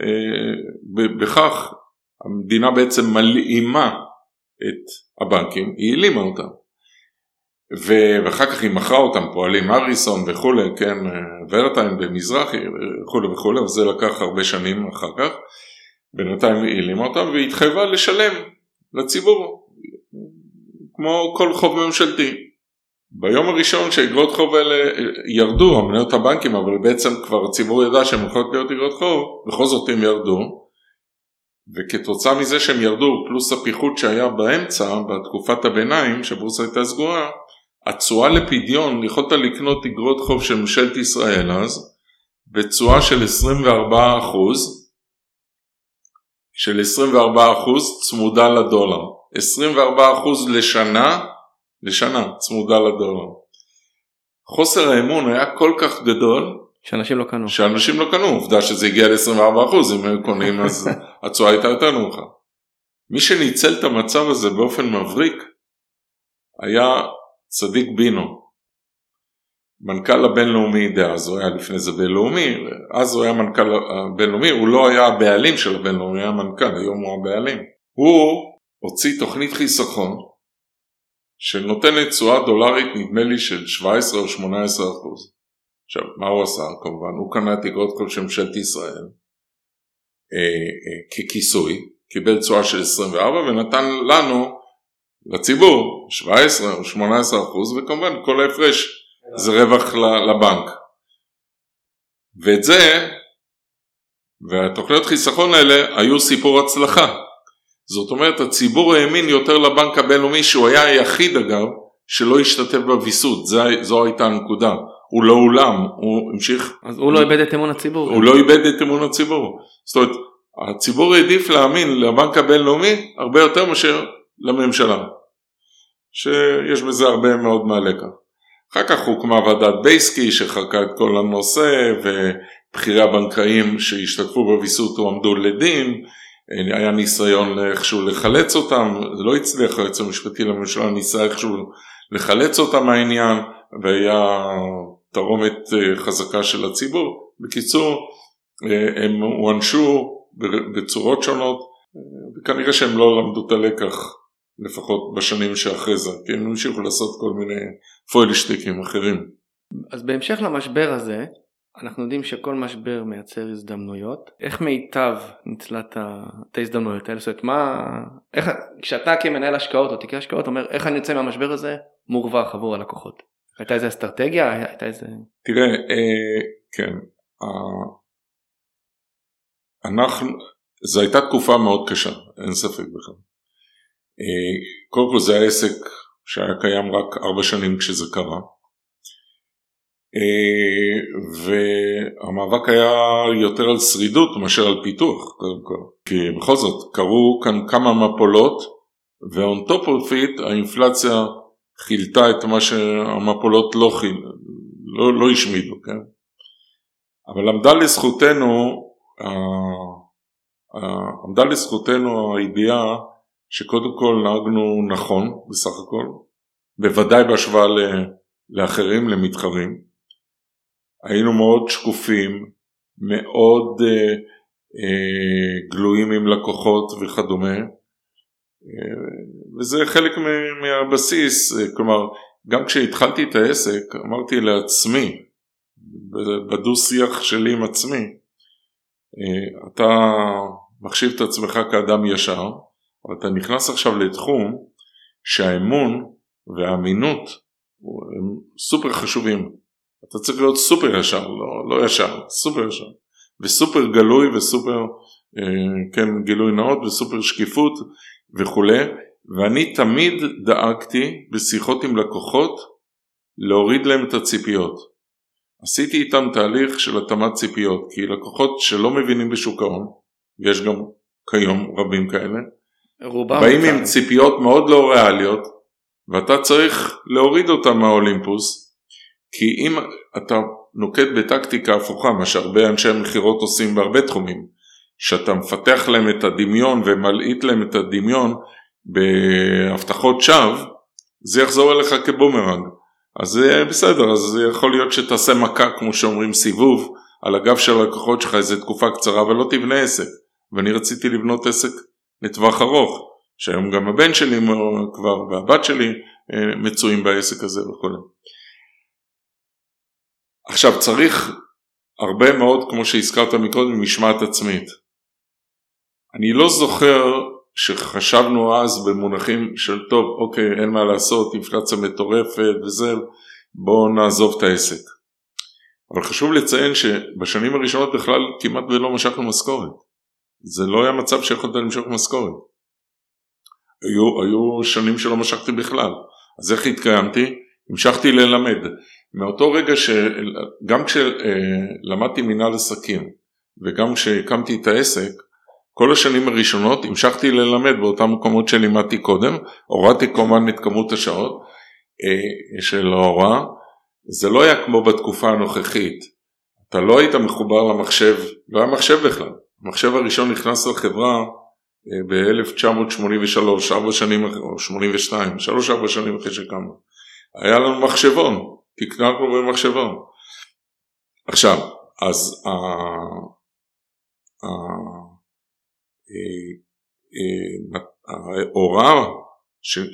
B: אה, בכך המדינה בעצם מלאימה את הבנקים, היא העלימה אותם. ואחר כך היא מכרה אותם, פועלים אריסון וכולי, כן, ורטיים במזרחי וכולי וכולי, אבל זה לקח הרבה שנים אחר כך. בינתיים היא העלימה אותם והתחייבה לשלם לציבור, כמו כל חוב ממשלתי. ביום הראשון שאגרות חוב האלה ירדו, המניות הבנקים, אבל בעצם כבר הציבור ידע שהן הולכות להיות אגרות חוב, בכל זאת הם ירדו, וכתוצאה מזה שהם ירדו, פלוס הפיחות שהיה באמצע, בתקופת הביניים, שהבורסה הייתה סגורה, התשואה לפדיון, יכולת לקנות אגרות חוב של ממשלת ישראל אז, בתשואה של 24 של 24 צמודה לדולר, 24 לשנה, לשנה צמודה לדולר. חוסר האמון היה כל כך גדול,
A: שאנשים לא קנו.
B: שאנשים לא קנו, עובדה שזה הגיע ל-24% אם היו קונים אז התשואה הייתה יותר נמוכה. מי שניצל את המצב הזה באופן מבריק היה צדיק בינו, מנכ"ל הבינלאומי דאז, הוא היה לפני זה בינלאומי, אז הוא היה מנכ"ל הבינלאומי, הוא לא היה הבעלים של הבינלאומי, הוא היה מנכ"ל, היום הוא הבעלים. הוא הוציא תוכנית חיסכון שנותנת תשואה דולרית נדמה לי של 17 או 18 אחוז. עכשיו, מה הוא עשה? כמובן, הוא קנה את אגרות חוב של ממשלת ישראל אה, אה, ככיסוי, קיבל תשואה של 24 ונתן לנו, לציבור, 17 או 18 אחוז, וכמובן כל ההפרש זה רווח לבנק. ואת זה, והתוכניות חיסכון האלה היו סיפור הצלחה. זאת אומרת, הציבור האמין יותר לבנק הבינלאומי, שהוא היה היחיד אגב, שלא השתתף בוויסות, זו הייתה הנקודה. הוא לא אולם, הוא המשיך...
A: אז הוא לא איבד את אמון הציבור.
B: הוא לא איבד את אמון הציבור. זאת אומרת, הציבור העדיף להאמין לבנק הבינלאומי הרבה יותר מאשר לממשלה. שיש בזה הרבה מאוד מהלקח. אחר כך הוקמה ועדת בייסקי שחקה את כל הנושא ובכירי הבנקאים שהשתתפו בוויסות הועמדו לדין, היה ניסיון איכשהו לחלץ אותם, זה לא הצליח היועץ המשפטי לממשלה ניסה איכשהו לחלץ אותם מהעניין והיה תרומת אה, חזקה של הציבור. בקיצור, אה, הם הוענשו בצורות שונות וכנראה שהם לא למדו את הלקח לפחות בשנים שאחרי זה, כי הם המשיכו לעשות כל מיני פוילשטיקים אחרים.
A: אז בהמשך למשבר הזה, אנחנו יודעים שכל משבר מייצר הזדמנויות. איך מיטב ניצלת את ההזדמנויות האלה? זאת אומרת, מה... איך... כשאתה כמנהל השקעות או תיקי השקעות אומר איך אני יוצא מהמשבר הזה מורווח עבור הלקוחות. הייתה איזה אסטרטגיה? הייתה איזה...
B: תראה, אה, כן. אה, אנחנו... זו הייתה תקופה מאוד קשה, אין ספק בכלל. אה, קודם כל זה העסק שהיה קיים רק ארבע שנים כשזה קרה. אה, והמאבק היה יותר על שרידות מאשר על פיתוח קודם כל. כי בכל זאת קרו כאן כמה מפולות ו-on top of it האינפלציה חילתה את מה שהמפולות לא, חיל, לא, לא השמידו, כן? אבל עמדה לזכותנו, עמדה לזכותנו הידיעה שקודם כל נהגנו נכון בסך הכל, בוודאי בהשוואה לאחרים, למתחרים. היינו מאוד שקופים, מאוד אה, אה, גלויים עם לקוחות וכדומה, אה, וזה חלק מהבסיס, אה, כלומר גם כשהתחלתי את העסק אמרתי לעצמי, בדו שיח שלי עם עצמי, אה, אתה מחשיב את עצמך כאדם ישר, אבל אתה נכנס עכשיו לתחום שהאמון והאמינות הם סופר חשובים. אתה צריך להיות סופר ישר, לא, לא ישר, סופר ישר. וסופר גלוי וסופר, אה, כן, גילוי נאות וסופר שקיפות וכולי. ואני תמיד דאגתי בשיחות עם לקוחות להוריד להם את הציפיות. עשיתי איתם תהליך של התאמת ציפיות, כי לקוחות שלא מבינים בשוק ההון, ויש גם כיום רבים כאלה, באים עם ציפיות מאוד לא ריאליות ואתה צריך להוריד אותם מהאולימפוס כי אם אתה נוקט בטקטיקה הפוכה מה שהרבה אנשי מכירות עושים בהרבה תחומים שאתה מפתח להם את הדמיון ומלעיט להם את הדמיון בהבטחות שווא זה יחזור אליך כבומרנג אז זה בסדר אז זה יכול להיות שתעשה מכה כמו שאומרים סיבוב על הגב של הלקוחות שלך איזה תקופה קצרה ולא תבנה עסק ואני רציתי לבנות עסק לטווח ארוך, שהיום גם הבן שלי כבר והבת שלי מצויים בעסק הזה וכו'. עכשיו צריך הרבה מאוד, כמו שהזכרת מקודם, משמעת עצמית. אני לא זוכר שחשבנו אז במונחים של טוב, אוקיי, אין מה לעשות, אינפלציה מטורפת וזה, בואו נעזוב את העסק. אבל חשוב לציין שבשנים הראשונות בכלל כמעט ולא משכנו משכורת. זה לא היה מצב שיכולת למשוך משכורת. היו, היו שנים שלא משכתי בכלל. אז איך התקיימתי? המשכתי ללמד. מאותו רגע שגם כשלמדתי מנהל עסקים וגם כשהקמתי את העסק, כל השנים הראשונות המשכתי ללמד באותם מקומות שלימדתי קודם, הורדתי כמובן את כמות השעות אה, של ההוראה, זה לא היה כמו בתקופה הנוכחית, אתה לא היית מחובר למחשב, לא היה מחשב בכלל, המחשב הראשון נכנס לחברה אה, ב-1983, ארבע שנים, או 82, שלוש ארבע שנים אחרי שקמנו, היה לנו מחשבון, תקנקנו במחשבון. עכשיו, אז ההוראה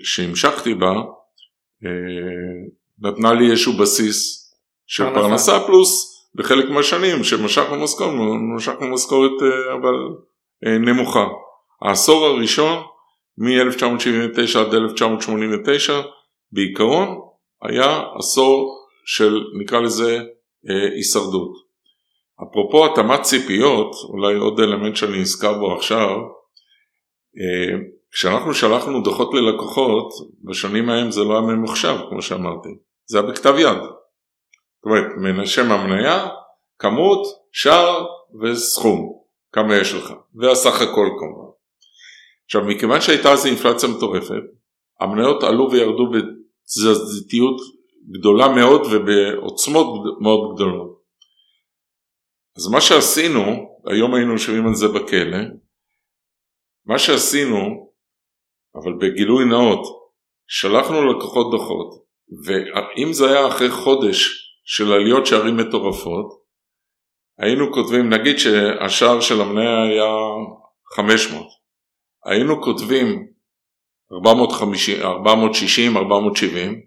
B: שהמשכתי בה אה, נתנה לי איזשהו בסיס של פרנסה פלוס בחלק מהשנים שמשכנו משכורת, משכנו משכורת אה, אבל אה, נמוכה. העשור הראשון מ-1979 עד 1989 בעיקרון היה עשור של נקרא לזה הישרדות. אפרופו התאמת ציפיות, אולי עוד אלמנט שאני נזכר בו עכשיו, אה, כשאנחנו שלחנו דוחות ללקוחות, בשנים ההם זה לא היה ממוחשב כמו שאמרתי, זה היה בכתב יד. זאת אומרת, שם המניה, כמות, שער וסכום, כמה יש לך, והסך הכל כמובן. עכשיו, מכיוון שהייתה אז אינפלציה מטורפת, המניות עלו וירדו בתזזיתיות גדולה מאוד ובעוצמות מאוד גדולות. אז מה שעשינו, היום היינו יושבים על זה בכלא, מה שעשינו, אבל בגילוי נאות, שלחנו לקוחות דוחות, ואם זה היה אחרי חודש של עליות שערים מטורפות, היינו כותבים, נגיד שהשער של המניה היה 500, היינו כותבים 450, 460, 470,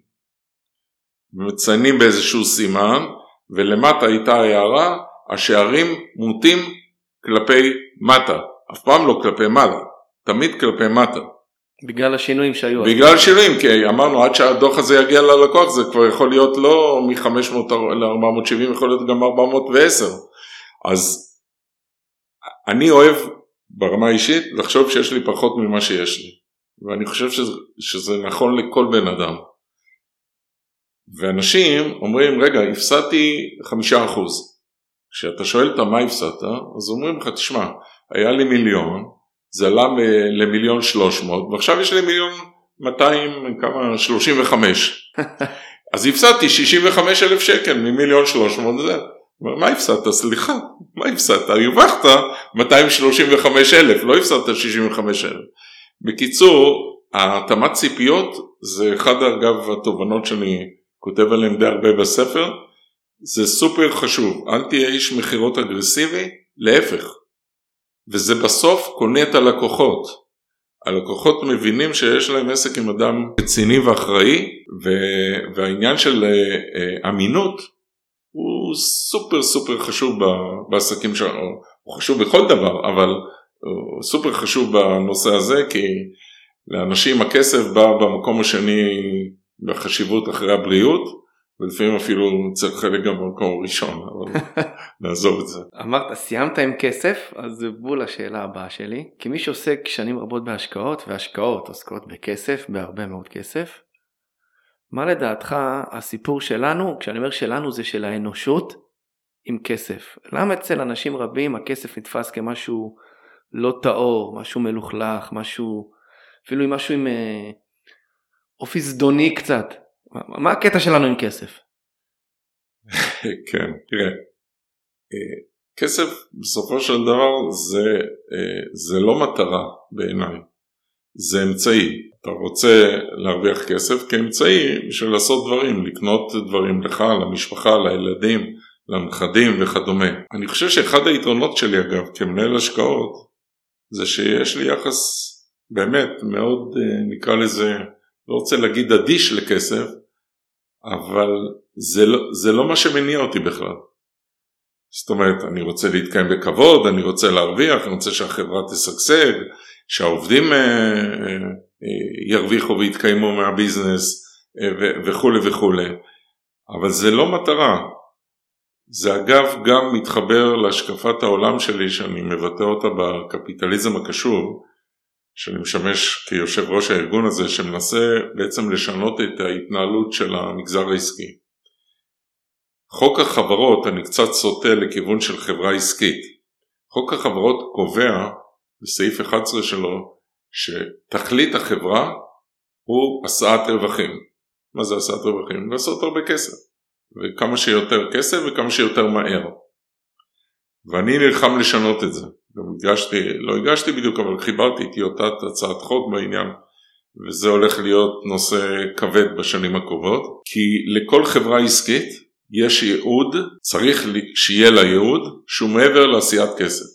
B: מציינים באיזשהו סימן, ולמטה הייתה הערה השערים מוטים כלפי מטה, אף פעם לא כלפי מעלה, תמיד כלפי מטה.
A: בגלל השינויים שהיו.
B: בגלל השינויים, כי אמרנו עד שהדוח הזה יגיע ללקוח זה כבר יכול להיות לא מ-500 ל-470, יכול להיות גם 410. אז אני אוהב ברמה האישית לחשוב שיש לי פחות ממה שיש לי, ואני חושב שזה, שזה נכון לכל בן אדם. ואנשים אומרים, רגע, הפסדתי חמישה אחוז. כשאתה שואל אותם מה הפסדת, אז אומרים לך, תשמע, היה לי מיליון, זה עלה למיליון שלוש מאות, ועכשיו יש לי מיליון מאתיים, כמה, שלושים וחמש. אז הפסדתי שישים וחמש אלף שקל ממיליון שלוש מאות, זה. מה הפסדת? סליחה, מה הפסדת? הרווחת 235 אלף, לא הפסדת 65 אלף. בקיצור, התאמת ציפיות זה אחד אגב התובנות שאני כותב עליהן די הרבה בספר, זה סופר חשוב, אל תהיה איש מכירות אגרסיבי, להפך. וזה בסוף קונה את הלקוחות. הלקוחות מבינים שיש להם עסק עם אדם רציני ואחראי, והעניין של אה, אה, אמינות הוא סופר סופר חשוב בעסקים שלנו, הוא חשוב בכל דבר, אבל הוא סופר חשוב בנושא הזה, כי לאנשים הכסף בא במקום השני בחשיבות אחרי הבריאות. ולפעמים אפילו צריך חלק גם במקום הראשון, אבל נעזוב את זה.
A: אמרת, סיימת עם כסף, אז זה בול השאלה הבאה שלי. כמי שעוסק שנים רבות בהשקעות, והשקעות עוסקות בכסף, בהרבה מאוד כסף, מה לדעתך הסיפור שלנו, כשאני אומר שלנו זה של האנושות, עם כסף? למה אצל אנשים רבים הכסף נתפס כמשהו לא טהור, משהו מלוכלך, משהו, אפילו עם משהו עם אה, אופי זדוני קצת? מה הקטע שלנו עם כסף?
B: כן, תראה, אה, כסף בסופו של דבר זה, אה, זה לא מטרה בעיניי, זה אמצעי. אתה רוצה להרוויח כסף כאמצעי בשביל לעשות דברים, לקנות דברים לך, למשפחה, לילדים, לנכדים וכדומה. אני חושב שאחד היתרונות שלי אגב כמנהל השקעות זה שיש לי יחס באמת מאוד אה, נקרא לזה לא רוצה להגיד אדיש לכסף, אבל זה לא, זה לא מה שמניע אותי בכלל. זאת אומרת, אני רוצה להתקיים בכבוד, אני רוצה להרוויח, אני רוצה שהחברה תשגשג, שהעובדים אה, אה, ירוויחו ויתקיימו מהביזנס וכולי וכולי, אבל זה לא מטרה. זה אגב גם מתחבר להשקפת העולם שלי שאני מבטא אותה בקפיטליזם הקשוב, שאני משמש כיושב ראש הארגון הזה שמנסה בעצם לשנות את ההתנהלות של המגזר העסקי. חוק החברות, אני קצת סוטה לכיוון של חברה עסקית. חוק החברות קובע בסעיף 11 שלו שתכלית החברה הוא השאת רווחים. מה זה השאת רווחים? לעשות הרבה כסף. וכמה שיותר כסף וכמה שיותר מהר. ואני נלחם לשנות את זה. גם הגשתי, לא הגשתי בדיוק, אבל חיברתי טיוטת הצעת חוק בעניין, וזה הולך להיות נושא כבד בשנים הקרובות, כי לכל חברה עסקית יש ייעוד, צריך שיהיה לה ייעוד שהוא מעבר לעשיית כסף.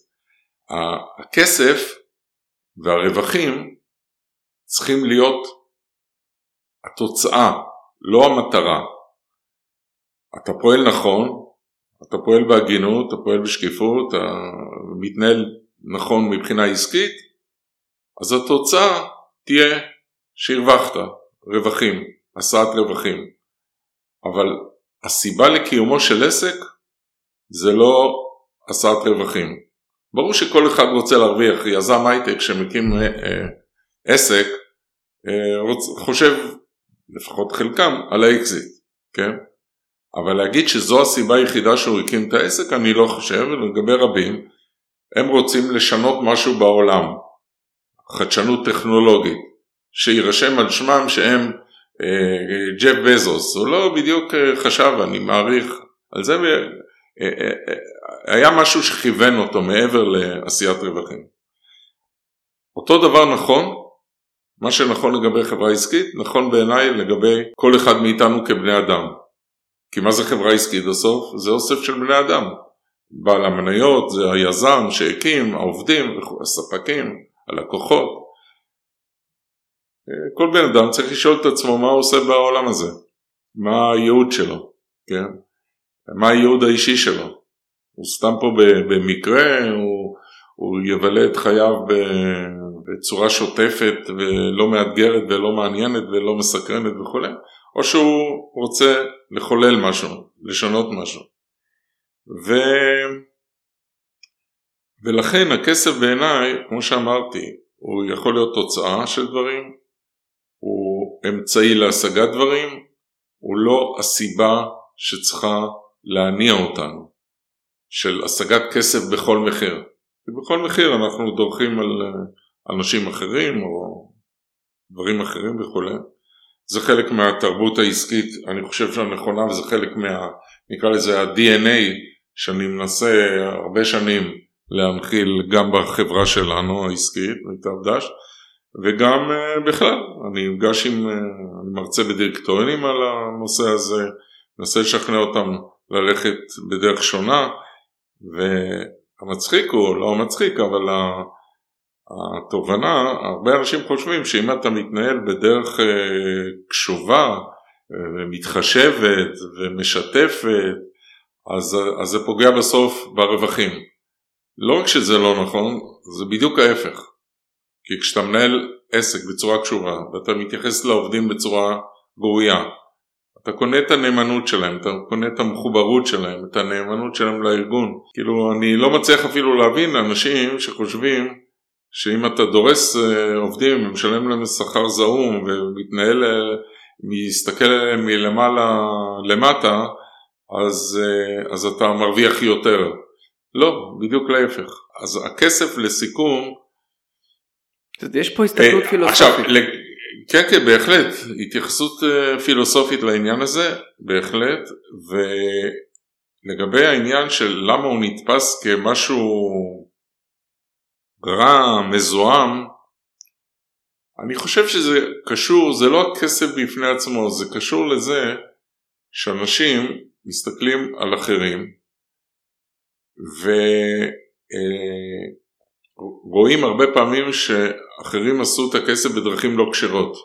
B: הכסף והרווחים צריכים להיות התוצאה, לא המטרה. אתה פועל נכון, אתה פועל בהגינות, אתה פועל בשקיפות, אתה מתנהל נכון מבחינה עסקית, אז התוצאה תהיה שהרווחת, רווחים, השאת רווחים. אבל הסיבה לקיומו של עסק זה לא השאת רווחים. ברור שכל אחד רוצה להרוויח, יזם הייטק שמקים אה, אה, עסק, אה, חושב, לפחות חלקם, על האקזיט, כן? אבל להגיד שזו הסיבה היחידה שהוא הקים את העסק, אני לא חושב, לגבי רבים, הם רוצים לשנות משהו בעולם, חדשנות טכנולוגית, שיירשם על שמם שהם אה, ג'ף בזוס, הוא לא בדיוק אה, חשב, אני מעריך, על זה אה, היה משהו שכיוון אותו מעבר לעשיית רווחים. אותו דבר נכון, מה שנכון לגבי חברה עסקית, נכון בעיניי לגבי כל אחד מאיתנו כבני אדם. כי מה זה חברה עסקית בסוף? זה אוסף של בני אדם. בעל המניות זה היזם שהקים, העובדים, הספקים, הלקוחות. כל בן אדם צריך לשאול את עצמו מה הוא עושה בעולם הזה, מה הייעוד שלו, כן? מה הייעוד האישי שלו. הוא סתם פה במקרה, הוא, הוא יבלה את חייו בצורה שוטפת ולא מאתגרת ולא מעניינת ולא מסקרנת וכולי, או שהוא רוצה לחולל משהו, לשנות משהו. ו... ולכן הכסף בעיניי, כמו שאמרתי, הוא יכול להיות תוצאה של דברים, הוא אמצעי להשגת דברים, הוא לא הסיבה שצריכה להניע אותנו, של השגת כסף בכל מחיר. ובכל מחיר אנחנו דורכים על אנשים אחרים או דברים אחרים וכולי. זה חלק מהתרבות העסקית, אני חושב שהנכונה וזה חלק מה, נקרא לזה ה-DNA שאני מנסה הרבה שנים להנחיל גם בחברה שלנו העסקית, מיטב דש, וגם uh, בכלל, אני נפגש עם, uh, אני מרצה בדירקטוריונים על הנושא הזה, מנסה לשכנע אותם ללכת בדרך שונה, והמצחיק הוא, לא מצחיק, אבל התובנה, הרבה אנשים חושבים שאם אתה מתנהל בדרך uh, קשובה ומתחשבת ומשתפת, אז, אז זה פוגע בסוף ברווחים. לא רק שזה לא נכון, זה בדיוק ההפך. כי כשאתה מנהל עסק בצורה קשובה ואתה מתייחס לעובדים בצורה ראויה, אתה קונה את הנאמנות שלהם, אתה קונה את המחוברות שלהם, את הנאמנות שלהם לארגון. כאילו אני לא מצליח אפילו להבין אנשים שחושבים שאם אתה דורס אה, עובדים ומשלם להם שכר זעום ומתנהל, אה, מסתכל עליהם מלמעלה למטה, אז, אה, אז אתה מרוויח יותר. לא, בדיוק להפך. אז הכסף לסיכום
A: יש פה הסתכלות אה, פילוסופית. עכשיו,
B: כן כן בהחלט, התייחסות פילוסופית לעניין הזה, בהחלט, ולגבי העניין של למה הוא נתפס כמשהו רע, מזוהם, אני חושב שזה קשור, זה לא הכסף בפני עצמו, זה קשור לזה שאנשים מסתכלים על אחרים ו... אה, הרבה פעמים שאחרים עשו את הכסף בדרכים לא כשרות.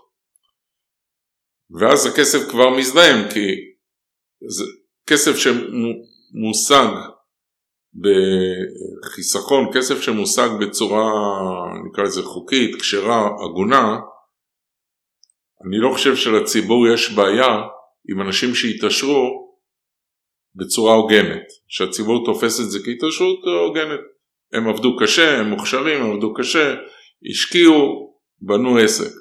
B: ואז הכסף כבר מזדהם, כי זה כסף שמושג בחיסכון, כסף שמושג בצורה, נקרא לזה חוקית, כשרה, הגונה, אני לא חושב שלציבור יש בעיה עם אנשים שהתעשרו בצורה הוגנת, שהציבור תופס את זה כהתעשרות הוגנת. הם עבדו קשה, הם מוכשרים, הם עבדו קשה, השקיעו, בנו עסק.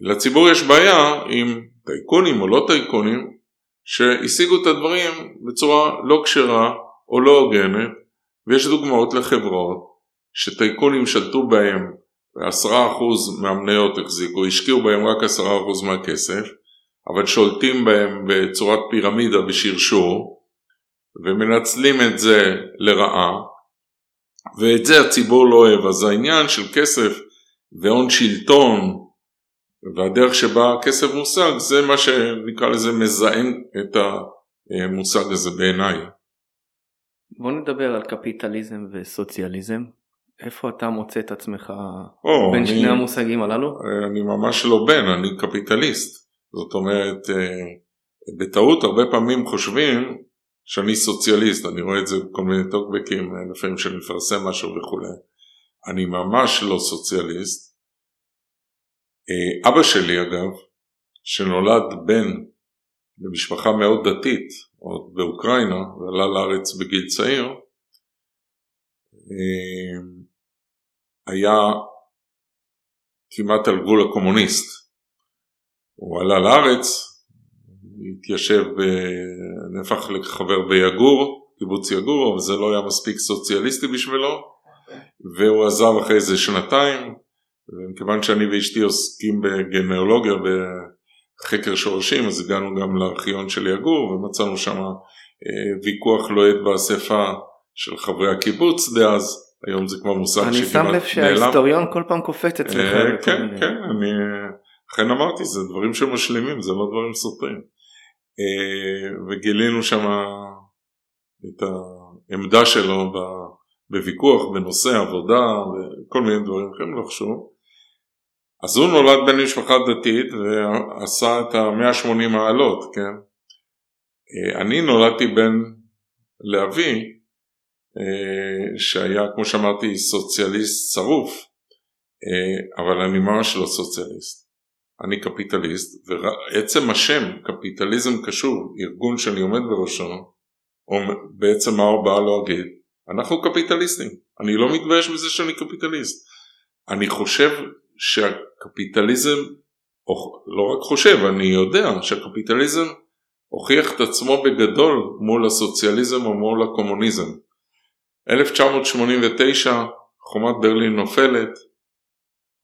B: לציבור יש בעיה עם טייקונים או לא טייקונים שהשיגו את הדברים בצורה לא כשרה או לא הוגנת ויש דוגמאות לחברות שטייקונים שלטו בהם ועשרה אחוז מהמניות החזיקו, השקיעו בהם רק עשרה אחוז מהכסף אבל שולטים בהם בצורת פירמידה בשרשור ומנצלים את זה לרעה ואת זה הציבור לא אוהב אז העניין של כסף והון שלטון והדרך שבה הכסף מושג זה מה שנקרא לזה מזהם את המושג הזה בעיניי.
A: בוא נדבר על קפיטליזם וסוציאליזם. איפה אתה מוצא את עצמך או, בין אני, שני המושגים הללו?
B: אני ממש לא בן, אני קפיטליסט. זאת אומרת, אה, בטעות הרבה פעמים חושבים שאני סוציאליסט, אני רואה את זה בכל מיני טוקבקים, לפעמים שאני מפרסם משהו וכולי. אני ממש לא סוציאליסט, אה, אבא שלי אגב, שנולד בן למשפחה מאוד דתית, עוד באוקראינה, ועלה לארץ בגיל צעיר, אה, היה כמעט על גבול הקומוניסט. הוא עלה לארץ, התיישב, נהפך לחבר ביגור, קיבוץ יגור, אבל זה לא היה מספיק סוציאליסטי בשבילו, והוא עזב אחרי איזה שנתיים, ומכיוון שאני ואשתי עוסקים בגנאולוגיה, בחקר שורשים, אז הגענו גם לארכיון של יגור ומצאנו שם אה, ויכוח לוהט באספה של חברי הקיבוץ דאז, היום זה כבר מושג
A: שכמעט נעלם. אני שם לב שההיסטוריון כל פעם קופץ אצלך.
B: אה, כן, כן, אני אכן אמרתי, זה דברים שמשלימים, זה לא דברים סותרים. אה, וגילינו שם את העמדה שלו בוויכוח בנושא עבודה וכל מיני דברים אחרים לחשוב. אז הוא נולד בן משפחה דתית ועשה את ה-180 מעלות, כן? אה, אני נולדתי בן לאבי, אה, שהיה כמו שאמרתי סוציאליסט שרוף, אה, אבל אני ממש לא סוציאליסט. אני קפיטליסט, ועצם השם קפיטליזם קשור, ארגון שאני עומד בראשו, או בעצם מה הוא בא להגיד, אנחנו קפיטליסטים, אני לא מתבייש בזה שאני קפיטליסט. אני חושב שהקפיטליזם, לא רק חושב, אני יודע שהקפיטליזם הוכיח את עצמו בגדול מול הסוציאליזם או מול הקומוניזם. 1989 חומת ברלין נופלת,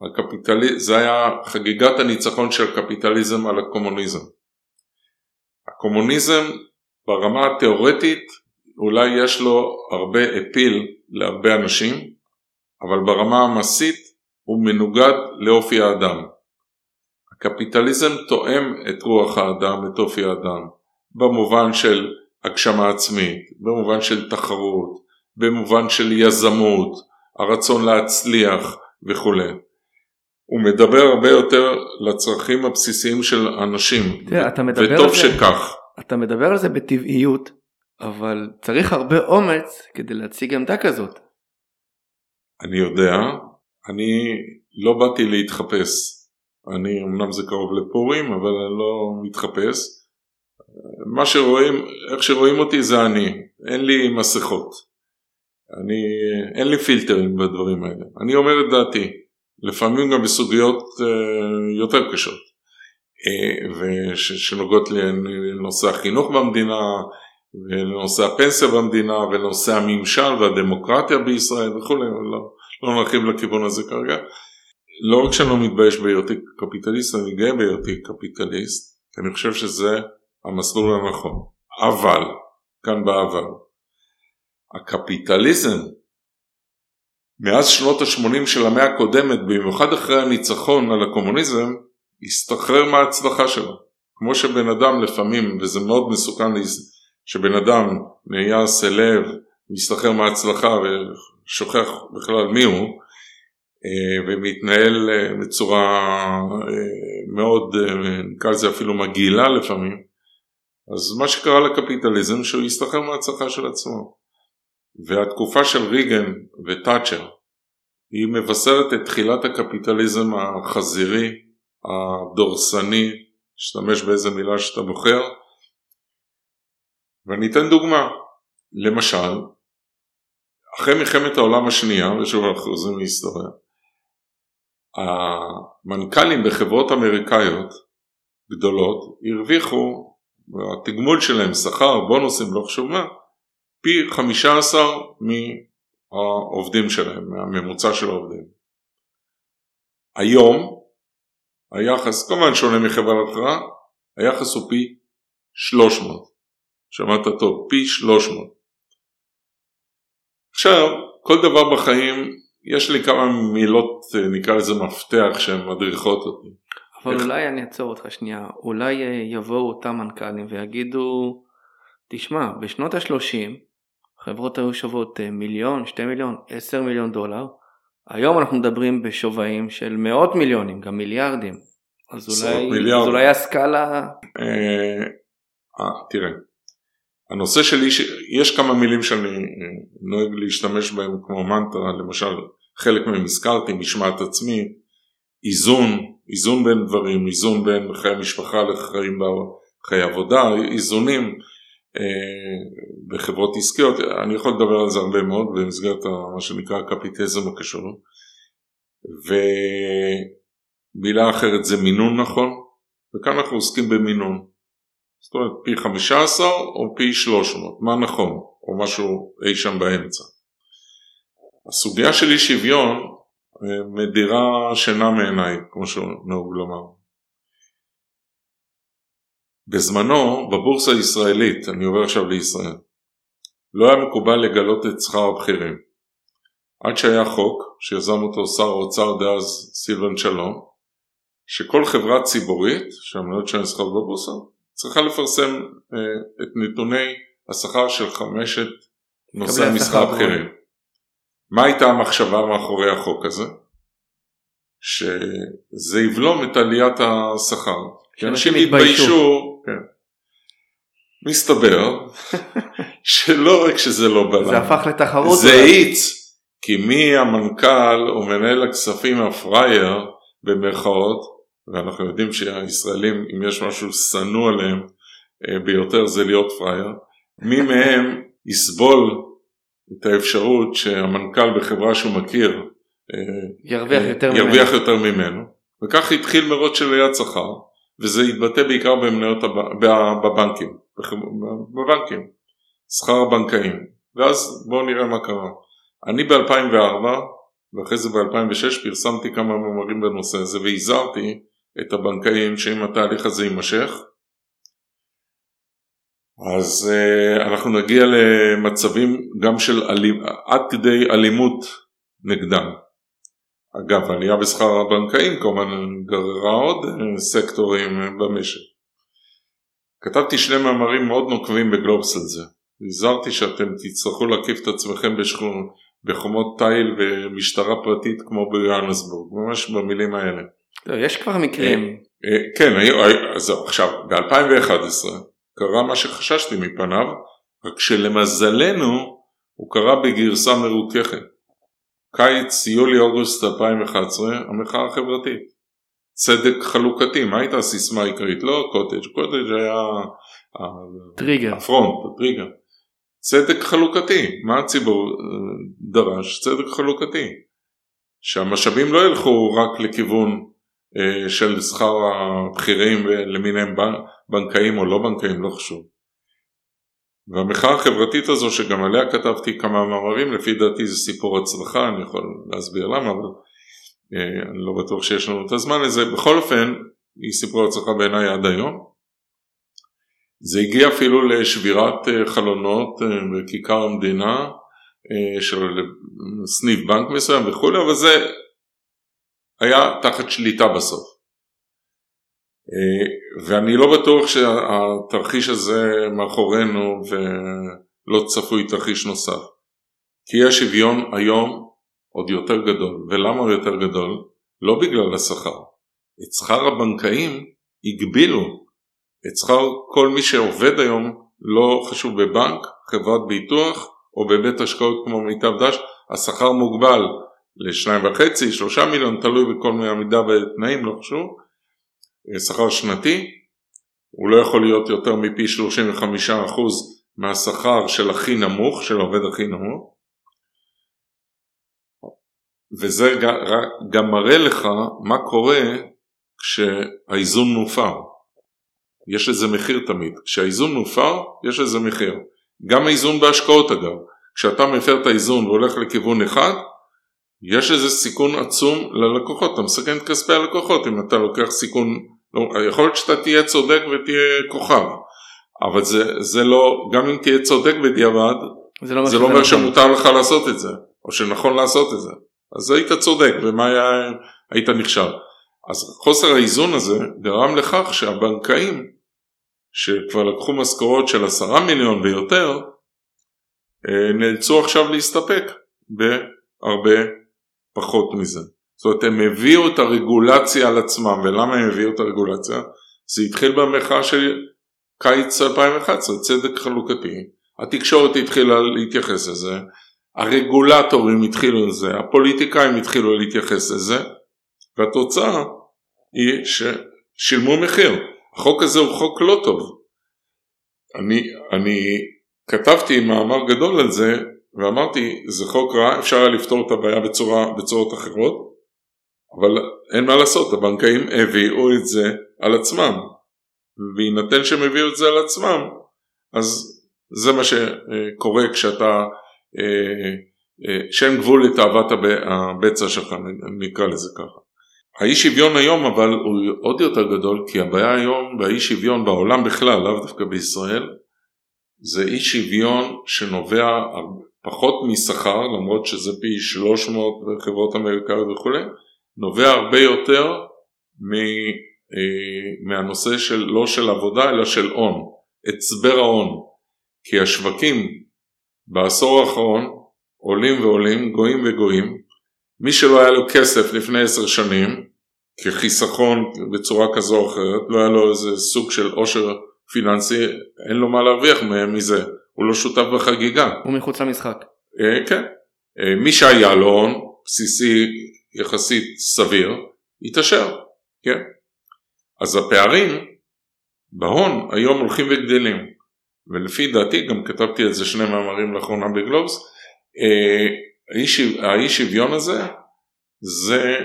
B: הקפיטלי... זה היה חגיגת הניצחון של הקפיטליזם על הקומוניזם. הקומוניזם ברמה התיאורטית אולי יש לו הרבה אפיל להרבה אנשים, אבל ברמה המעשית הוא מנוגד לאופי האדם. הקפיטליזם תואם את רוח האדם, את אופי האדם, במובן של הגשמה עצמית, במובן של תחרות, במובן של יזמות, הרצון להצליח וכולי. הוא מדבר הרבה יותר לצרכים הבסיסיים של אנשים,
A: תראה,
B: וטוב שכך.
A: אתה מדבר על זה בטבעיות, אבל צריך הרבה אומץ כדי להציג עמדה כזאת.
B: אני יודע, אני לא באתי להתחפש, אני אמנם זה קרוב לפורים אבל אני לא מתחפש, מה שרואים, איך שרואים אותי זה אני, אין לי מסכות, אני, אין לי פילטרים בדברים האלה, אני אומר את דעתי, לפעמים גם בסוגיות uh, יותר קשות. uh, ושנוגעות לנושא החינוך במדינה ולנושא הפנסיה במדינה ולנושא הממשל והדמוקרטיה בישראל וכולי, לא, לא נרחיב לכיוון הזה כרגע. לא רק שאני לא מתבייש בהיותי קפיטליסט, אני גאה בהיותי קפיטליסט, כי אני חושב שזה המסלול הנכון. אבל, כאן באבל, הקפיטליזם מאז שנות ה-80 של המאה הקודמת, במיוחד אחרי הניצחון על הקומוניזם, הסתחרר מההצלחה שלו. כמו שבן אדם לפעמים, וזה מאוד מסוכן שבן אדם נהיה סלב, מסתחרר מההצלחה ושוכח בכלל מי הוא, ומתנהל בצורה מאוד, נקרא לזה אפילו מגעילה לפעמים, אז מה שקרה לקפיטליזם שהוא הסתחרר מההצלחה של עצמו. והתקופה של ריגן ותאצ'ר היא מבשרת את תחילת הקפיטליזם החזירי, הדורסני, תשתמש באיזה מילה שאתה בוחר. ואני אתן דוגמה, למשל, אחרי מלחמת העולם השנייה, ושוב אנחנו חוזרים להיסטוריה, המנכ"לים בחברות אמריקאיות גדולות הרוויחו, התגמול שלהם, שכר, בונוסים, לא חשוב מה, פי 15 מהעובדים שלהם, מהממוצע של העובדים. היום היחס, כמובן שונה מחברה אחרה, היחס הוא פי 300. שמעת טוב, פי 300. עכשיו, כל דבר בחיים, יש לי כמה מילות, נקרא לזה מפתח שהן מדריכות אותי.
A: אבל איך... אולי אני אעצור אותך שנייה, אולי אה, יבואו אותם מנכ"לים ויגידו, תשמע, בשנות ה-30 חברות היו שוות אה, מיליון, שתי מיליון, עשר מיליון דולר, היום אנחנו מדברים בשווים של מאות מיליונים, גם מיליארדים. אז אולי, אז אולי הסקאלה...
B: אה, אה, תראה, הנושא שלי, יש כמה מילים שאני אה, נוהג להשתמש בהם כמו מנטרה, למשל חלק מהם הזכרתי, משמעת עצמית, איזון, איזון בין דברים, איזון בין חיי משפחה לחיים בחיי עבודה, איזונים אה, בחברות עסקיות, אני יכול לדבר על זה הרבה מאוד במסגרת מה שנקרא הקפיטזם הקשור. ומילה אחרת זה מינון נכון, וכאן אנחנו עוסקים במינון. זאת אומרת פי 15 או פי 300, מה נכון, או משהו אי שם באמצע. הסוגיה של אי שוויון אה, מדירה שינה מעיניי, כמו שנהוג לומר. בזמנו, בבורסה הישראלית, אני עובר עכשיו לישראל, לא היה מקובל לגלות את שכר הבכירים. עד שהיה חוק, שיזם אותו שר האוצר דאז סילבן שלום, שכל חברה ציבורית שהמניות שלהם נסחרות בבורסה צריכה לפרסם אה, את נתוני השכר של חמשת נושאי המשכר הבכירים. מה הייתה המחשבה מאחורי החוק הזה? שזה יבלום את עליית השכר. כי אנשים יתביישו, כן. מסתבר שלא רק שזה לא בלם,
A: זה הפך לתחרות,
B: זה האיץ, כי מי המנכ"ל או מנהל הכספים הפראייר במרכאות, ואנחנו יודעים שהישראלים אם יש משהו שנוא עליהם אה, ביותר זה להיות פראייר, מי מהם יסבול את האפשרות שהמנכ"ל בחברה שהוא מכיר
A: אה, ירוויח יותר,
B: ירוויח ממנו. יותר ממנו, וכך התחיל מרוץ של יד שכר. וזה יתבטא בעיקר במניות בבנקים, בבנקים, שכר הבנקאים, ואז בואו נראה מה קרה. אני ב-2004 ואחרי זה ב-2006 פרסמתי כמה מאמרים בנושא הזה והזהרתי את הבנקאים שאם התהליך הזה יימשך אז uh, אנחנו נגיע למצבים גם של אלימ... עד כדי אלימות נגדם. אגב, עלייה בשכר הבנקאים כמובן גררה עוד אה, סקטורים אה, במשק. כתבתי שני מאמרים מאוד נוקבים בגלובס על זה. הזהרתי שאתם תצטרכו להקיף את עצמכם בשכון, בחומות תיל ומשטרה פרטית כמו ביואנסבורג, ממש במילים האלה.
A: לא, יש כבר מקרים.
B: אה, כן, אז עכשיו, ב-2011 קרה מה שחששתי מפניו, רק שלמזלנו הוא קרה בגרסה מרוככת. קיץ, יולי-אוגוסט 2011, המחאה החברתית. צדק חלוקתי, מה הייתה הסיסמה העיקרית? לא קוטג', קוטג' היה
A: טריגר.
B: ה front, הטריגר. צדק חלוקתי, מה הציבור אה, דרש? צדק חלוקתי. שהמשאבים לא ילכו רק לכיוון אה, של שכר הבכירים למיניהם בנקאים או לא בנקאים, לא חשוב. והמחאה החברתית הזו שגם עליה כתבתי כמה מאמרים, לפי דעתי זה סיפור הצלחה, אני יכול להסביר למה, אבל אה, אני לא בטוח שיש לנו את הזמן לזה. בכל אופן, היא סיפור הצלחה בעיניי עד היום. זה הגיע אפילו לשבירת אה, חלונות אה, בכיכר המדינה של סניף בנק מסוים וכולי, אבל זה היה תחת שליטה בסוף. אה, ואני לא בטוח שהתרחיש הזה מאחורינו ולא צפוי תרחיש נוסף. כי השוויון היום עוד יותר גדול. ולמה הוא יותר גדול? לא בגלל השכר. את שכר הבנקאים הגבילו. את שכר כל מי שעובד היום, לא חשוב בבנק, חברת ביטוח או בבית השקעות כמו מיטב דש, השכר מוגבל לשניים וחצי, שלושה מיליון, תלוי בכל מיני עמידה בתנאים, לא חשוב. שכר שנתי, הוא לא יכול להיות יותר מפי 35% מהשכר של הכי נמוך, של העובד הכי נמוך. וזה גם מראה לך מה קורה כשהאיזון מופר. יש לזה מחיר תמיד. כשהאיזון מופר, יש לזה מחיר. גם האיזון בהשקעות אגב. כשאתה מפר את האיזון והולך לכיוון אחד, יש איזה סיכון עצום ללקוחות. אתה מסכן את כספי הלקוחות אם אתה לוקח סיכון, לא, יכול להיות שאתה תהיה צודק ותהיה כוכב. אבל זה, זה לא, גם אם תהיה צודק בדיעבד, זה לא, זה לא אומר שמותר לך לעשות את זה, או שנכון לעשות את זה. אז היית צודק, ומה היה, היית נכשל. אז חוסר האיזון הזה גרם לכך שהבנקאים, שכבר לקחו משכורות של עשרה מיליון ויותר, אה, נאלצו עכשיו להסתפק בהרבה פחות מזה. זאת אומרת הם הביאו את הרגולציה על עצמם, ולמה הם הביאו את הרגולציה? זה התחיל במחאה של קיץ 2011, צדק חלוקתי, התקשורת התחילה להתייחס לזה, הרגולטורים התחילו לזה, הפוליטיקאים התחילו להתייחס לזה, והתוצאה היא ששילמו מחיר. החוק הזה הוא חוק לא טוב. אני, אני כתבתי מאמר גדול על זה ואמרתי זה חוק רע, אפשר היה לפתור את הבעיה בצורה, בצורות אחרות, אבל אין מה לעשות, הבנקאים הביאו את זה על עצמם, בהינתן שהם הביאו את זה על עצמם, אז זה מה שקורה כשאתה, אה, אה, שאין גבול לתאוות הבצע שלך, נקרא לזה ככה. האי שוויון היום אבל הוא עוד יותר גדול כי הבעיה היום והאי שוויון בעולם בכלל, לאו דווקא בישראל, זה אי שוויון שנובע פחות משכר למרות שזה פי 300 בחברות אמריקאיות וכולי, נובע הרבה יותר מ, אה, מהנושא של לא של עבודה אלא של הון, הצבר ההון, כי השווקים בעשור האחרון עולים ועולים, גויים וגויים, מי שלא היה לו כסף לפני עשר שנים כחיסכון בצורה כזו או אחרת, לא היה לו איזה סוג של עושר פיננסי, אין לו מה להרוויח מזה, הוא לא שותף בחגיגה.
A: הוא מחוץ למשחק.
B: אה, כן. אה, מי שהיה לו הון בסיסי יחסית סביר, התעשר, כן. אז הפערים בהון היום הולכים וגדלים, ולפי דעתי, גם כתבתי על זה שני מאמרים לאחרונה בגלובס, אה, האי שוויון הזה זה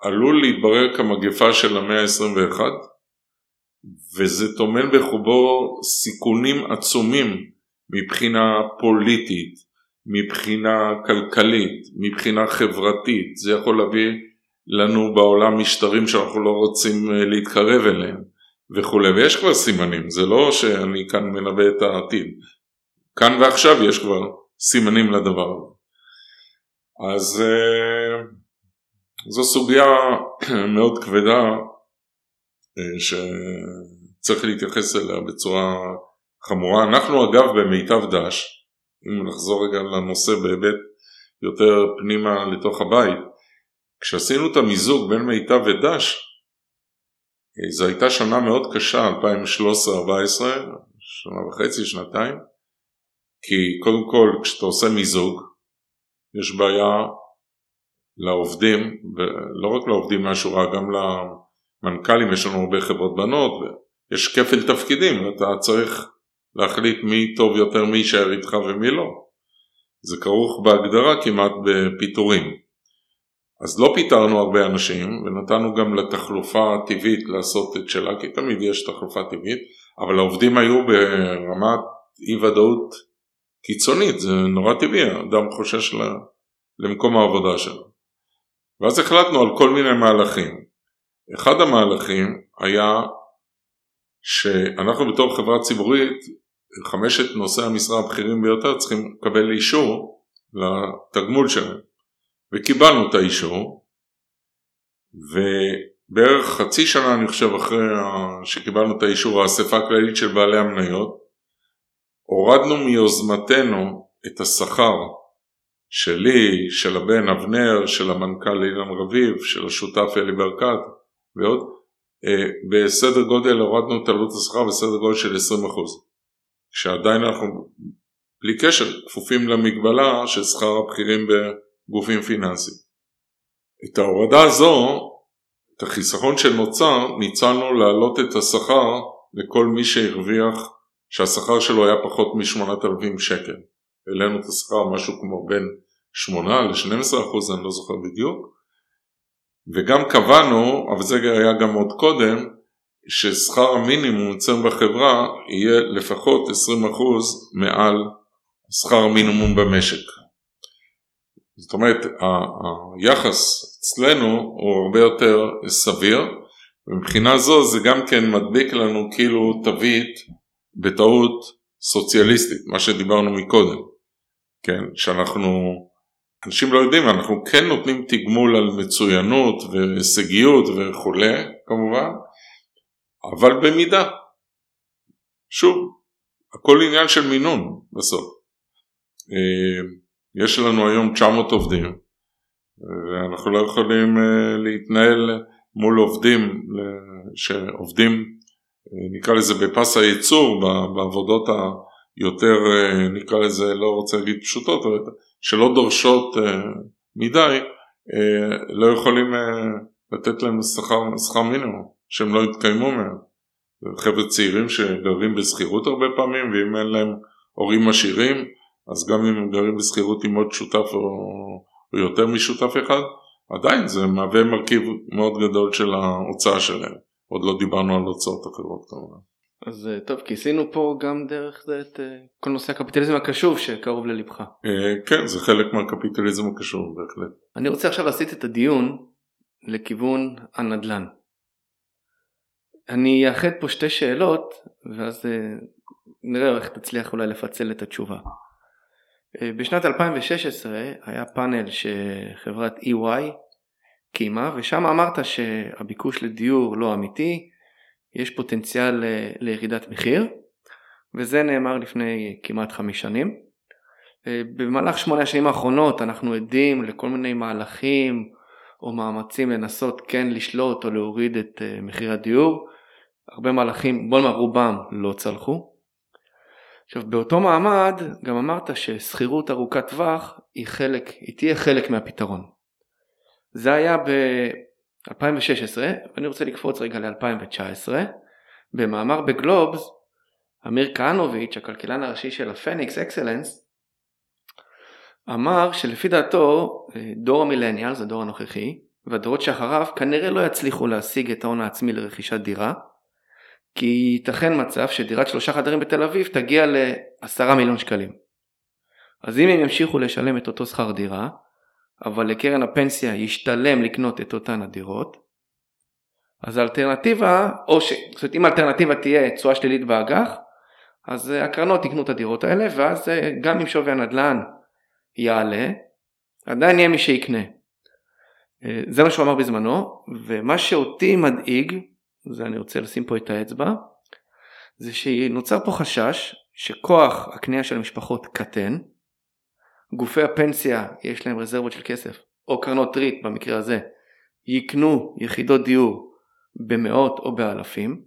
B: עלול להתברר כמגפה של המאה ה-21 וזה טומן בחובו סיכונים עצומים מבחינה פוליטית, מבחינה כלכלית, מבחינה חברתית, זה יכול להביא לנו בעולם משטרים שאנחנו לא רוצים אה, להתקרב אליהם וכולי, ויש כבר סימנים, זה לא שאני כאן מנבא את העתיד, כאן ועכשיו יש כבר סימנים לדבר הזה. אז אה, זו סוגיה מאוד כבדה שצריך להתייחס אליה בצורה חמורה. אנחנו אגב במיטב דש, אם נחזור רגע לנושא בהיבט יותר פנימה לתוך הבית, כשעשינו את המיזוג בין מיטב ודש, אה, זו הייתה שנה מאוד קשה, 2013-2014, שנה וחצי, שנתיים, כי קודם כל כשאתה עושה מיזוג, יש בעיה לעובדים, ולא רק לעובדים מהשורה, גם למנכ"לים, יש לנו הרבה חברות בנות, ויש כפל תפקידים, ואתה צריך להחליט מי טוב יותר, מי יישאר איתך ומי לא. זה כרוך בהגדרה כמעט בפיטורים. אז לא פיטרנו הרבה אנשים, ונתנו גם לתחלופה הטבעית לעשות את שלה, כי תמיד יש תחלופה טבעית, אבל העובדים היו ברמת אי ודאות קיצונית, זה נורא טבעי, אדם חושש למקום העבודה שלו. ואז החלטנו על כל מיני מהלכים. אחד המהלכים היה שאנחנו בתור חברה ציבורית, חמשת נושאי המשרה הבכירים ביותר צריכים לקבל אישור לתגמול שלהם. וקיבלנו את האישור, ובערך חצי שנה אני חושב אחרי שקיבלנו את האישור האספה הכללית של בעלי המניות, הורדנו מיוזמתנו את השכר שלי, של הבן אבנר, של המנכ"ל אילן רביב, של השותף אלי ברקת ועוד, אה, בסדר גודל הורדנו את עלות השכר בסדר גודל של 20%. כשעדיין אנחנו בלי קשר כפופים למגבלה של שכר הבכירים בגופים פיננסיים. את ההורדה הזו, את החיסכון שנוצר, ניצלנו להעלות את השכר לכל מי שהרוויח, שהשכר שלו היה פחות מ-8,000 שקל. העלינו את השכר משהו כמו בין 8 ל-12 אחוז, אני לא זוכר בדיוק. וגם קבענו, אבל זה היה גם עוד קודם, ששכר המינימום אצלנו בחברה יהיה לפחות 20% מעל שכר המינימום במשק. זאת אומרת, היחס אצלנו הוא הרבה יותר סביר, ומבחינה זו זה גם כן מדביק לנו כאילו תווית בטעות סוציאליסטית, מה שדיברנו מקודם, כן, שאנחנו, אנשים לא יודעים, אנחנו כן נותנים תגמול על מצוינות והישגיות וכולי, כמובן, אבל במידה. שוב, הכל עניין של מינון בסוף. אה, יש לנו היום 900 עובדים ואנחנו לא יכולים אה, להתנהל מול עובדים שעובדים אה, נקרא לזה בפס הייצור בעבודות היותר נקרא לזה לא רוצה להגיד פשוטות אבל שלא דורשות מדי לא יכולים לתת להם שכר, שכר מינימום שהם לא יתקיימו מהם. חבר'ה צעירים שגרים בשכירות הרבה פעמים ואם אין להם הורים עשירים אז גם אם הם גרים בשכירות עם עוד שותף או, או יותר משותף אחד, עדיין זה מהווה מרכיב מאוד גדול של ההוצאה שלהם. עוד לא דיברנו על הוצאות אחרות כמובן.
A: אז אה, טוב, כיסינו פה גם דרך זה את אה, כל נושא הקפיטליזם הקשוב שקרוב ללבך.
B: אה, כן, זה חלק מהקפיטליזם הקשוב בהחלט.
A: אני רוצה עכשיו להסיט את הדיון לכיוון הנדל"ן. אני אאחד פה שתי שאלות ואז נראה איך תצליח אולי לפצל את התשובה. בשנת 2016 היה פאנל שחברת EY קיימה ושם אמרת שהביקוש לדיור לא אמיתי, יש פוטנציאל אה, לירידת מחיר וזה נאמר לפני כמעט חמש שנים. אה, במהלך שמונה השנים האחרונות אנחנו עדים לכל מיני מהלכים או מאמצים לנסות כן לשלוט או להוריד את מחיר הדיור. הרבה מהלכים, בוא נאמר רובם לא צלחו. עכשיו באותו מעמד גם אמרת ששכירות ארוכת טווח היא חלק, היא תהיה חלק מהפתרון. זה היה ב-2016 ואני רוצה לקפוץ רגע ל-2019 במאמר בגלובס אמיר כהנוביץ' הכלכלן הראשי של הפניקס אקסלנס אמר שלפי דעתו דור המילניאל זה הדור הנוכחי והדורות שאחריו כנראה לא יצליחו להשיג את ההון העצמי לרכישת דירה כי ייתכן מצב שדירת שלושה חדרים בתל אביב תגיע לעשרה מיליון שקלים. אז אם הם ימשיכו לשלם את אותו שכר דירה, אבל לקרן הפנסיה ישתלם לקנות את אותן הדירות, אז האלטרנטיבה, או ש... זאת אומרת אם האלטרנטיבה תהיה תשואה שלילית באג"ח, אז הקרנות יקנו את הדירות האלה, ואז גם אם שווי הנדל"ן יעלה, עדיין יהיה מי שיקנה. זה מה שהוא אמר בזמנו, ומה שאותי מדאיג זה אני רוצה לשים פה את האצבע, זה שנוצר פה חשש שכוח הקנייה של המשפחות קטן, גופי הפנסיה יש להם רזרבות של כסף, או קרנות ריט במקרה הזה, יקנו יחידות דיור במאות או באלפים,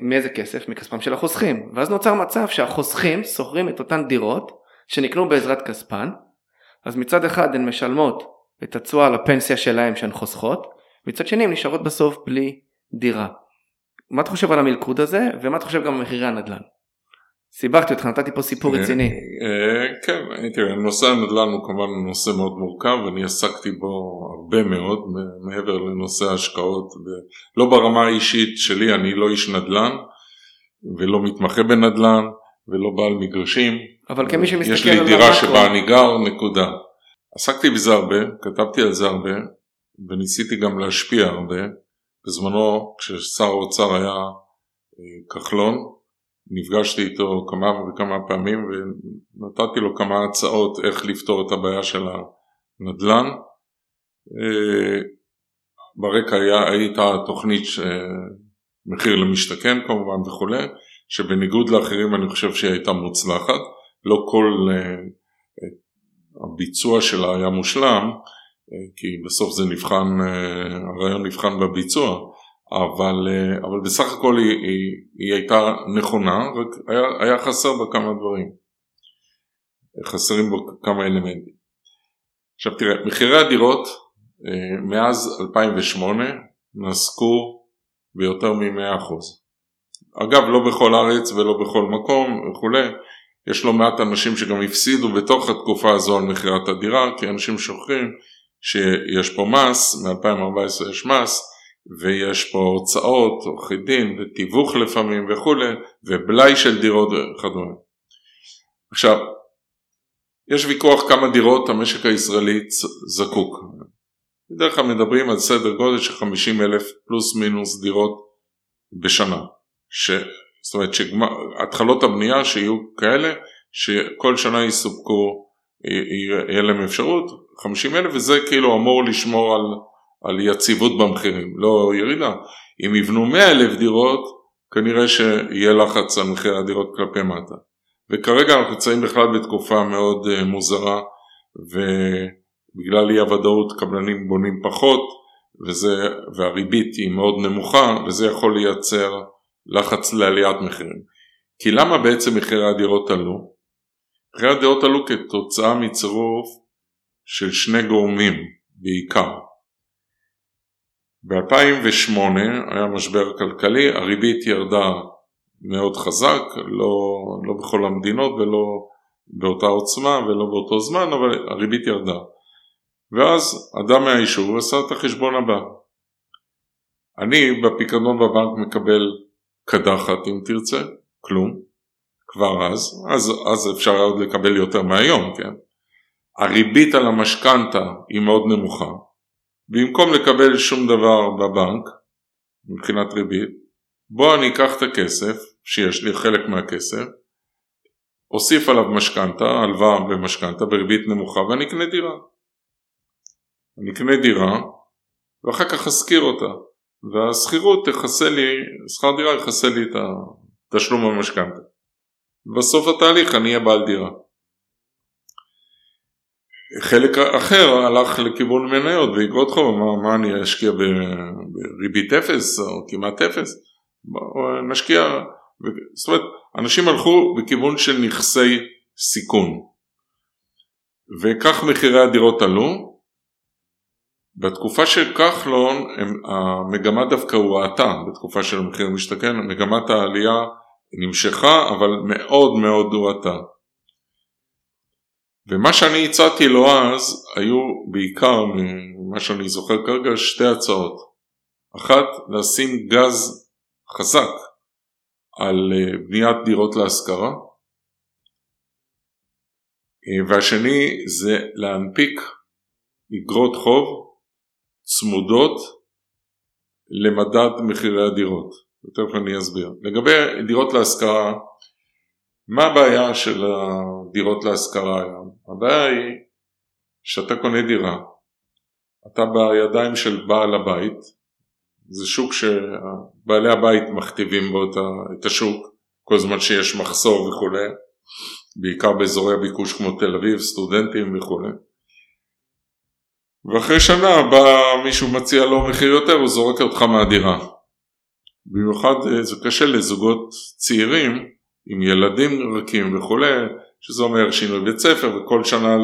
A: מאיזה כסף? מכספם של החוסכים, ואז נוצר מצב שהחוסכים שוכרים את אותן דירות שנקנו בעזרת כספן, אז מצד אחד הן משלמות את התשואה לפנסיה שלהם שהן חוסכות, מצד שני הן נשארות בסוף בלי דירה. מה אתה חושב על המלכוד הזה ומה אתה חושב גם על מחירי הנדל"ן? סיבכתי אותך נתתי פה סיפור אה, רציני.
B: אה, כן תראה נושא הנדל"ן הוא כמובן נושא מאוד מורכב אני עסקתי בו הרבה מאוד מעבר לנושא ההשקעות לא ברמה האישית שלי אני לא איש נדל"ן ולא מתמחה בנדל"ן ולא בעל מגרשים.
A: אבל כמי שמסתכל
B: על יש לי דירה שבה אני גר נקודה. עסקתי בזה הרבה כתבתי על זה הרבה וניסיתי גם להשפיע הרבה. בזמנו כששר האוצר היה אה, כחלון, נפגשתי איתו כמה וכמה פעמים ונתתי לו כמה הצעות איך לפתור את הבעיה של הנדל"ן. אה, ברקע היה, הייתה תוכנית מחיר למשתכן כמובן וכולי, שבניגוד לאחרים אני חושב שהיא הייתה מוצלחת, לא כל, אה, הביצוע שלה היה מושלם, כי בסוף זה נבחן, הרעיון נבחן בביצוע, אבל, אבל בסך הכל היא, היא, היא הייתה נכונה, רק היה, היה חסר בה כמה דברים. חסרים בו כמה אלמנטים. עכשיו תראה, מחירי הדירות מאז 2008 נסקו ביותר מ-100%. אגב, לא בכל הארץ ולא בכל מקום וכולי, יש לא מעט אנשים שגם הפסידו בתוך התקופה הזו על מכירת הדירה, כי אנשים שוכחים שיש פה מס, מ-2014 יש מס, ויש פה הוצאות, עורכי דין ותיווך לפעמים וכולי, ובלאי של דירות וכדומה. עכשיו, יש ויכוח כמה דירות המשק הישראלי זקוק. בדרך כלל מדברים על סדר גודל של 50 אלף פלוס מינוס דירות בשנה. ש... זאת אומרת שהתחלות הבנייה שיהיו כאלה שכל שנה יסופקו, יהיה להם אפשרות, 50 אלף וזה כאילו אמור לשמור על, על יציבות במחירים, לא ירידה. אם יבנו 100 אלף דירות כנראה שיהיה לחץ על מחירי הדירות כלפי מטה. וכרגע אנחנו נמצאים בכלל בתקופה מאוד אה, מוזרה ובגלל אי הוודאות קבלנים בונים פחות וזה, והריבית היא מאוד נמוכה וזה יכול לייצר לחץ לעליית מחירים. כי למה בעצם מחירי הדירות עלו? מחירי הדירות עלו כתוצאה מצירוף של שני גורמים בעיקר. ב-2008 היה משבר כלכלי, הריבית ירדה מאוד חזק, לא, לא בכל המדינות ולא באותה עוצמה ולא באותו זמן, אבל הריבית ירדה. ואז אדם מהיישוב עשה את החשבון הבא. אני בפיקדון בבנק מקבל קדחת אם תרצה, כלום, כבר אז, אז, אז אפשר עוד לקבל יותר מהיום, כן? הריבית על המשכנתה היא מאוד נמוכה, במקום לקבל שום דבר בבנק, מבחינת ריבית, בוא אני אקח את הכסף, שיש לי חלק מהכסף, אוסיף עליו משכנתה, הלוואה במשכנתה בריבית נמוכה ואני אקנה דירה. אני אקנה דירה ואחר כך אשכיר אותה. והשכירות תכסה לי, שכר דירה יכסה לי את התשלום המשכנתה. בסוף התהליך אני אהיה בעל דירה. חלק אחר הלך לכיוון מניות ואגרות חוב, אמר מה אני אשקיע בריבית אפס או כמעט אפס, נשקיע, זאת אומרת אנשים הלכו בכיוון של נכסי סיכון. וכך מחירי הדירות עלו. בתקופה של כחלון המגמה דווקא הואטה בתקופה של המחיר המשתכן, מגמת העלייה נמשכה אבל מאוד מאוד הואטה. ומה שאני הצעתי לו אז היו בעיקר ממה שאני זוכר כרגע שתי הצעות. אחת לשים גז חזק על אה, בניית דירות להשכרה אה, והשני זה להנפיק אגרות חוב צמודות למדד מחירי הדירות. תכף אני אסביר. לגבי דירות להשכרה, מה הבעיה של הדירות להשכרה היום? הבעיה היא שאתה קונה דירה, אתה בידיים של בעל הבית, זה שוק שבעלי הבית מכתיבים בו את השוק כל זמן שיש מחסור וכולי, בעיקר באזורי הביקוש כמו תל אביב, סטודנטים וכולי. ואחרי שנה בא מישהו מציע לו מחיר יותר, הוא זורק אותך מהדירה. במיוחד אה, זה קשה לזוגות צעירים עם ילדים רכים וכולי, שזה אומר שינוי בית ספר וכל שנה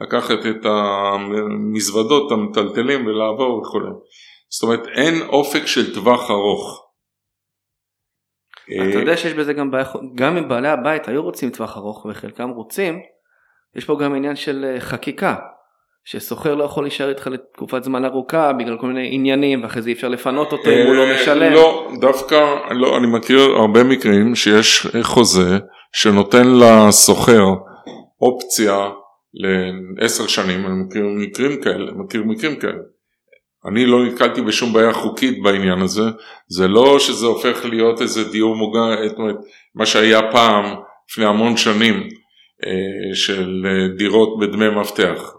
B: לקחת את המזוודות המטלטלים ולעבור וכולי. זאת אומרת אין אופק של טווח ארוך.
A: אתה יודע שיש בזה גם בעיה, גם אם בעלי הבית היו רוצים טווח ארוך וחלקם רוצים, יש פה גם עניין של אה, חקיקה. שסוחר לא יכול להישאר איתך לתקופת זמן ארוכה בגלל כל מיני עניינים ואחרי זה אי אפשר לפנות אותו אם הוא לא אה, משלם.
B: לא, דווקא, לא, אני מכיר הרבה מקרים שיש חוזה שנותן לסוחר אופציה לעשר שנים, אני מכיר מקרים כאלה, מכיר מקרים כאלה. אני לא נתקלתי בשום בעיה חוקית בעניין הזה, זה לא שזה הופך להיות איזה דיור מוגן, זאת אומרת, מה שהיה פעם, לפני המון שנים, אה, של דירות בדמי מפתח.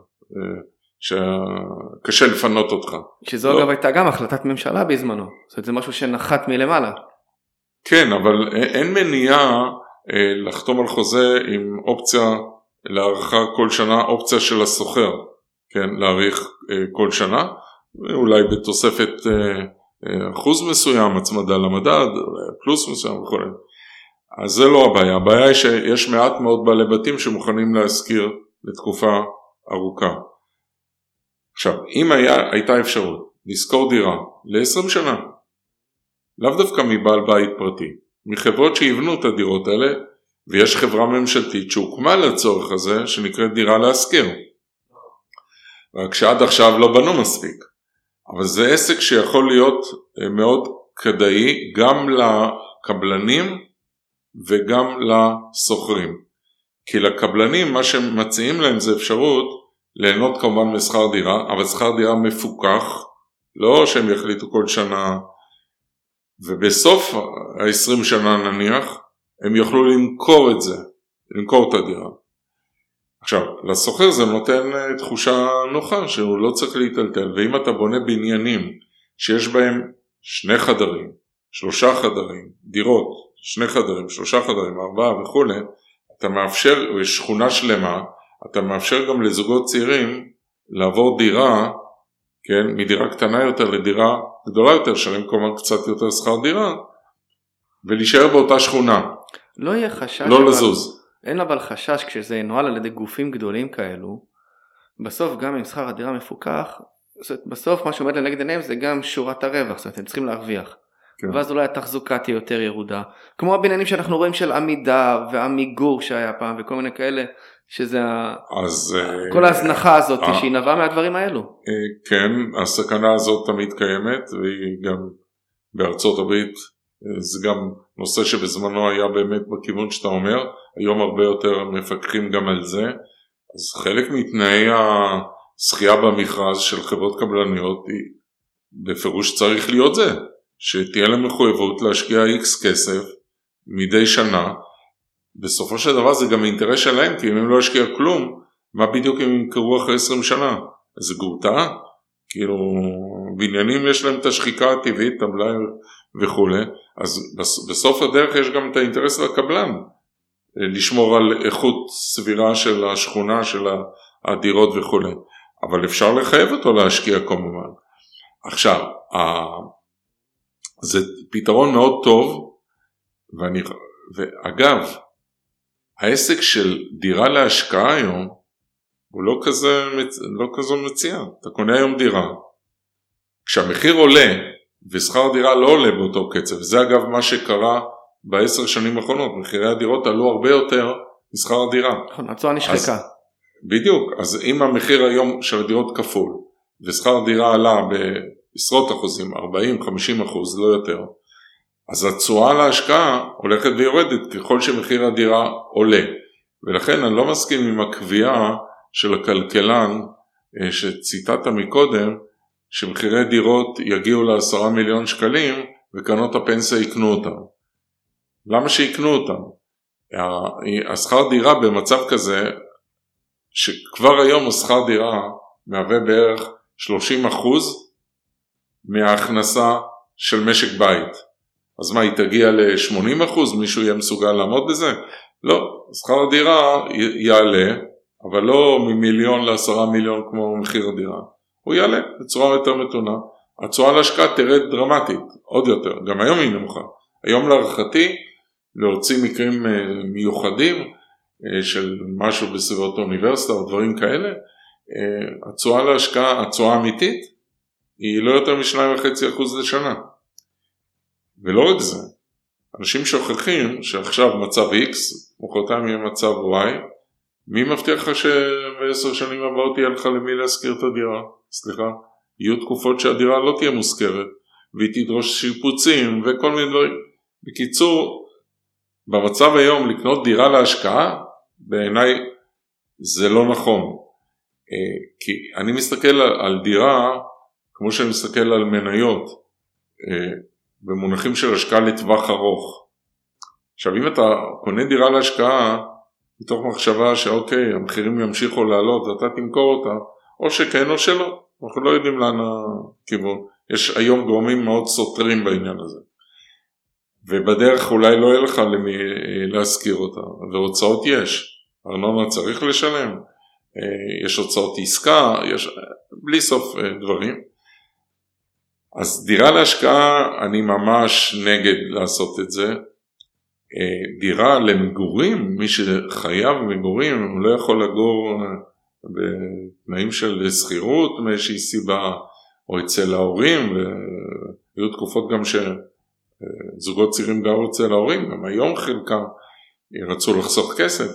B: שקשה לפנות אותך.
A: שזו לא. אגב הייתה גם החלטת ממשלה בזמנו, זאת אומרת זה משהו שנחת מלמעלה.
B: כן, אבל אין מניעה אה, לחתום על חוזה עם אופציה להארכה כל שנה אופציה של הסוחר, כן, להאריך אה, כל שנה, אולי בתוספת אה, אה, אחוז מסוים, הצמדה למדד, פלוס מסוים וכו'. אז זה לא הבעיה, הבעיה היא שיש מעט מאוד בעלי בתים שמוכנים להשכיר לתקופה ארוכה. עכשיו, אם היה, הייתה אפשרות לשכור דירה ל-20 שנה, לאו דווקא מבעל בית פרטי, מחברות שיבנו את הדירות האלה, ויש חברה ממשלתית שהוקמה לצורך הזה, שנקראת דירה להשכיר. רק שעד עכשיו לא בנו מספיק. אבל זה עסק שיכול להיות אה, מאוד כדאי גם לקבלנים וגם לסוחרים. כי לקבלנים מה שמציעים להם זה אפשרות ליהנות כמובן משכר דירה, אבל שכר דירה מפוקח, לא שהם יחליטו כל שנה, ובסוף ה-20 שנה נניח, הם יוכלו למכור את זה, למכור את הדירה. עכשיו, לסוחר זה נותן אה, תחושה נוחה שהוא לא צריך להיטלטל, ואם אתה בונה בניינים שיש בהם שני חדרים, שלושה חדרים, דירות, שני חדרים, שלושה חדרים, ארבעה וכולי, אתה מאפשר, יש שכונה שלמה, אתה מאפשר גם לזוגות צעירים לעבור דירה, כן, מדירה קטנה יותר לדירה גדולה יותר, שלם כמובן קצת יותר שכר דירה, ולהישאר באותה שכונה.
A: לא יהיה חשש.
B: לא אבל... לזוז.
A: אין אבל חשש כשזה ינוהל על ידי גופים גדולים כאלו, בסוף גם אם שכר הדירה מפוקח, בסוף מה שעומד לנגד עיניהם זה גם שורת הרווח, זאת אומרת הם צריכים להרוויח. כן. ואז אולי התחזוקה תהיה יותר ירודה. כמו הבניינים שאנחנו רואים של עמידר ועמיגור שהיה פעם וכל מיני כאלה, שזה
B: אז,
A: אה, כל ההזנחה הזאת uh, שהיא נבעה מהדברים האלו.
B: Uh, כן, הסכנה הזאת תמיד קיימת והיא גם בארצות הברית זה גם נושא שבזמנו היה באמת בכיוון שאתה אומר, היום הרבה יותר מפקחים גם על זה, אז חלק מתנאי הזכייה במכרז של חברות קבלניות היא בפירוש צריך להיות זה, שתהיה להם מחויבות להשקיע איקס כסף מדי שנה, בסופו של דבר זה גם אינטרס שלהם, כי אם הם לא ישקיעו כלום, מה בדיוק הם ימכרו אחרי 20 שנה? זה גורתה? כאילו, בניינים יש להם את השחיקה הטבעית, את המלאי וכולי, אז בסוף הדרך יש גם את האינטרס לקבלן אה, לשמור על איכות סבירה של השכונה, של הדירות וכולי, אבל אפשר לחייב אותו להשקיע כמובן. עכשיו, זה פתרון מאוד טוב, ואני, ואגב, העסק של דירה להשקעה היום הוא לא כזה, לא כזו מציאה, אתה קונה היום דירה, כשהמחיר עולה ושכר דירה לא עולה באותו קצב. זה אגב מה שקרה בעשר שנים האחרונות, מחירי הדירות עלו הרבה יותר משכר הדירה.
A: נכון, התשואה נשחקה.
B: בדיוק, אז אם המחיר היום של הדירות כפול ושכר דירה עלה בעשרות אחוזים, 40-50 אחוז, לא יותר, אז התשואה להשקעה הולכת ויורדת ככל שמחיר הדירה עולה. ולכן אני לא מסכים עם הקביעה של הכלכלן אה, שציטטת מקודם, שמחירי דירות יגיעו לעשרה מיליון שקלים וקרנות הפנסיה יקנו אותם. למה שיקנו אותם? השכר דירה במצב כזה, שכבר היום השכר דירה מהווה בערך 30% מההכנסה של משק בית. אז מה, היא תגיע ל-80%? מישהו יהיה מסוגל לעמוד בזה? לא, שכר הדירה יעלה, אבל לא ממיליון לעשרה מיליון כמו מחיר הדירה. הוא יעלה בצורה יותר מתונה. התשואה להשקעה תרד דרמטית, עוד יותר, גם היום היא נמוכה. היום להערכתי, להוציא מקרים אה, מיוחדים אה, של משהו בסביבות האוניברסיטה או דברים כאלה, אה, התשואה להשקעה, התשואה האמיתית, היא לא יותר מ-2.5% לשנה. ולא רק זה, אנשים שוכחים שעכשיו מצב X, מחרתיים יהיה מצב Y, מי מבטיח לך שבעשר שנים הבאות יהיה לך למי להשכיר את הדירה? סליחה? יהיו תקופות שהדירה לא תהיה מושכרת והיא תדרוש שיפוצים וכל מיני דברים. בקיצור, במצב היום לקנות דירה להשקעה, בעיניי זה לא נכון. אה, כי אני מסתכל על דירה כמו שאני מסתכל על מניות אה, במונחים של השקעה לטווח ארוך. עכשיו אם אתה קונה דירה להשקעה מתוך מחשבה שאוקיי, המחירים ימשיכו לעלות ואתה תמכור אותה, או שכן או שלא, אנחנו לא יודעים לאן הכיוון. יש היום גורמים מאוד סותרים בעניין הזה. ובדרך אולי לא יהיה לך למי להשכיר אותה, והוצאות יש. ארנונה צריך לשלם, אה, יש הוצאות עסקה, יש בלי סוף אה, דברים. אז דירה להשקעה אני ממש נגד לעשות את זה. אה, דירה למגורים, מי שחייב מגורים, הוא לא יכול לגור בתנאים של שכירות מאיזושהי סיבה, או אצל ההורים, והיו תקופות גם שזוגות צעירים גרו אצל ההורים, גם היום חלקם רצו לחסוך כסף.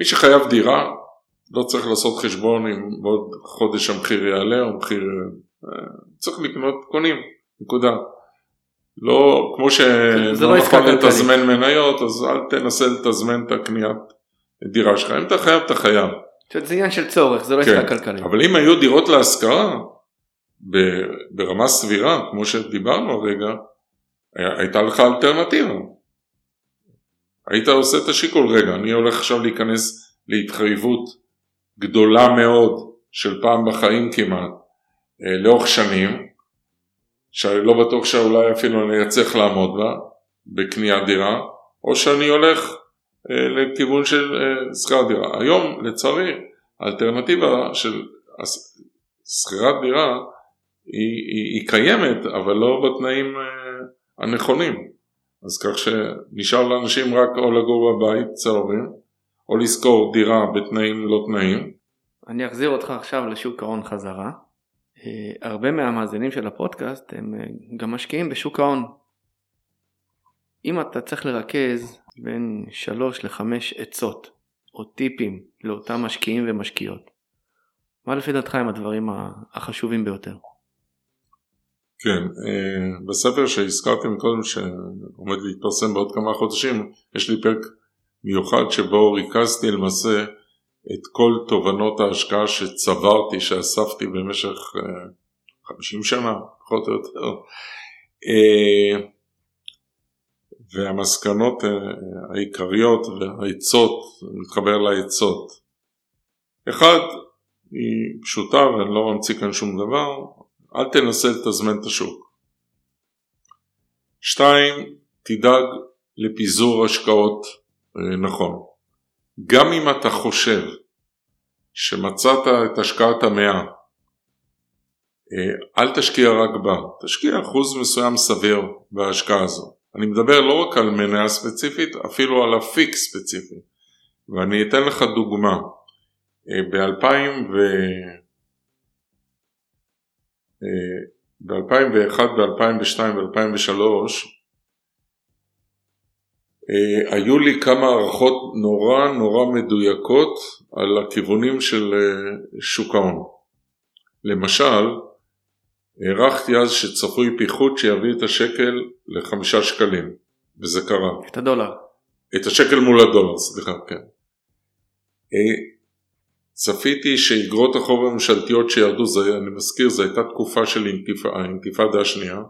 B: מי שחייב דירה לא צריך לעשות חשבון אם בעוד חודש המחיר יעלה או מחיר... אה, צריך לקנות, קונים, נקודה. לא, כמו שלא
A: לא
B: נכון לתזמן מניות, אז אל תנסה לתזמן את הקניית דירה שלך. אם אתה חייב, אתה חייב.
A: זה עניין של צורך, זה לא עסקה
B: כן.
A: כלכלית.
B: אבל אם היו דירות להשכרה, ברמה סבירה, כמו שדיברנו הרגע, הייתה לך אלטרנטיבה. היית עושה את השיקול, רגע, אני הולך עכשיו להיכנס להתחייבות גדולה מאוד של פעם בחיים כמעט, אה, לאורך שנים, שאני לא בטוח שאולי אפילו אני אצליח לעמוד בה, בקניית דירה, או שאני הולך אה, לכיוון של אה, שכירת דירה. היום, לצערי, האלטרנטיבה של שכירת דירה היא, היא, היא קיימת, אבל לא בתנאים הנכונים. אז כך שנשאר לאנשים רק או לגור בבית אצל ההורים, או לשכור דירה בתנאים לא תנאים.
A: אני אחזיר אותך עכשיו לשוק ההון חזרה. אה, הרבה מהמאזינים של הפודקאסט הם אה, גם משקיעים בשוק ההון. אם אתה צריך לרכז בין 3 ל-5 עצות או טיפים לאותם משקיעים ומשקיעות, מה לפי דעתך הם הדברים החשובים ביותר?
B: כן, אה, בספר שהזכרתי מקודם שעומד להתפרסם בעוד כמה חודשים, יש לי פרק מיוחד שבו ריכזתי למעשה את כל תובנות ההשקעה שצברתי, שאספתי במשך 50 אה, שנה, פחות או יותר. אה, והמסקנות העיקריות והעצות, מתחבר לעצות. אחד, היא פשוטה ואני לא ממציא כאן שום דבר, אל תנסה לתזמן את השוק. שתיים, תדאג לפיזור השקעות אה, נכון. גם אם אתה חושב שמצאת את השקעת המאה, אה, אל תשקיע רק בה, תשקיע אחוז מסוים סביר בהשקעה הזו. אני מדבר לא רק על מניה ספציפית, אפילו על אפיק ספציפי. ואני אתן לך דוגמה. אה, ב-2000 ו... ב-2001, ב-2002 ב-2003 היו לי כמה הערכות נורא נורא מדויקות על הכיוונים של אה, שוק ההון. למשל, הערכתי אז שצפוי פיחות שיביא את השקל לחמישה שקלים, וזה קרה.
A: את הדולר.
B: את השקל מול הדולר, סליחה, כן. אה, צפיתי שאיגרות החוב הממשלתיות שירדו, זה, אני מזכיר, זו הייתה תקופה של האינתיפאדה השנייה,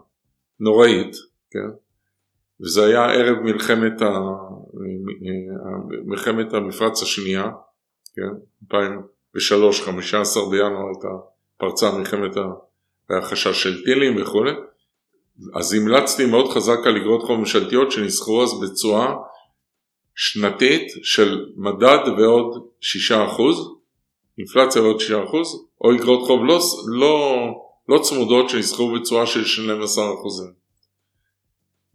B: נוראית, כן? וזה היה ערב מלחמת, ה... מלחמת המפרץ השנייה, כן? 2003, 15 בינואר הייתה פרצה מלחמת ה... והיה חשש של טילים וכו', אז המלצתי מאוד חזק על איגרות חוב ממשלתיות שנסחרו אז בתשואה שנתית של מדד ועוד 6%, אינפלציה עוד 6% או אגרות חוב לא, לא, לא צמודות שנסחרו בצורה של 12%.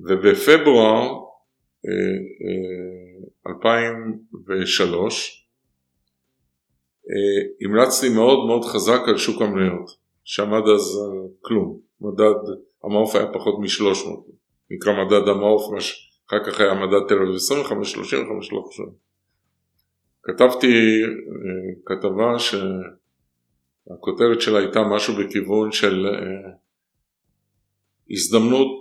B: ובפברואר 2003 אה, אה, המלצתי מאוד מאוד חזק על שוק המניות, שעמד אז כלום, מדד המעוף היה פחות מ-300, נקרא מדד המעוף, אחר כך היה מדד תל אביב 25, 35, לא חושב. כתבתי אה, כתבה שהכותרת שלה הייתה משהו בכיוון של אה, הזדמנות אה,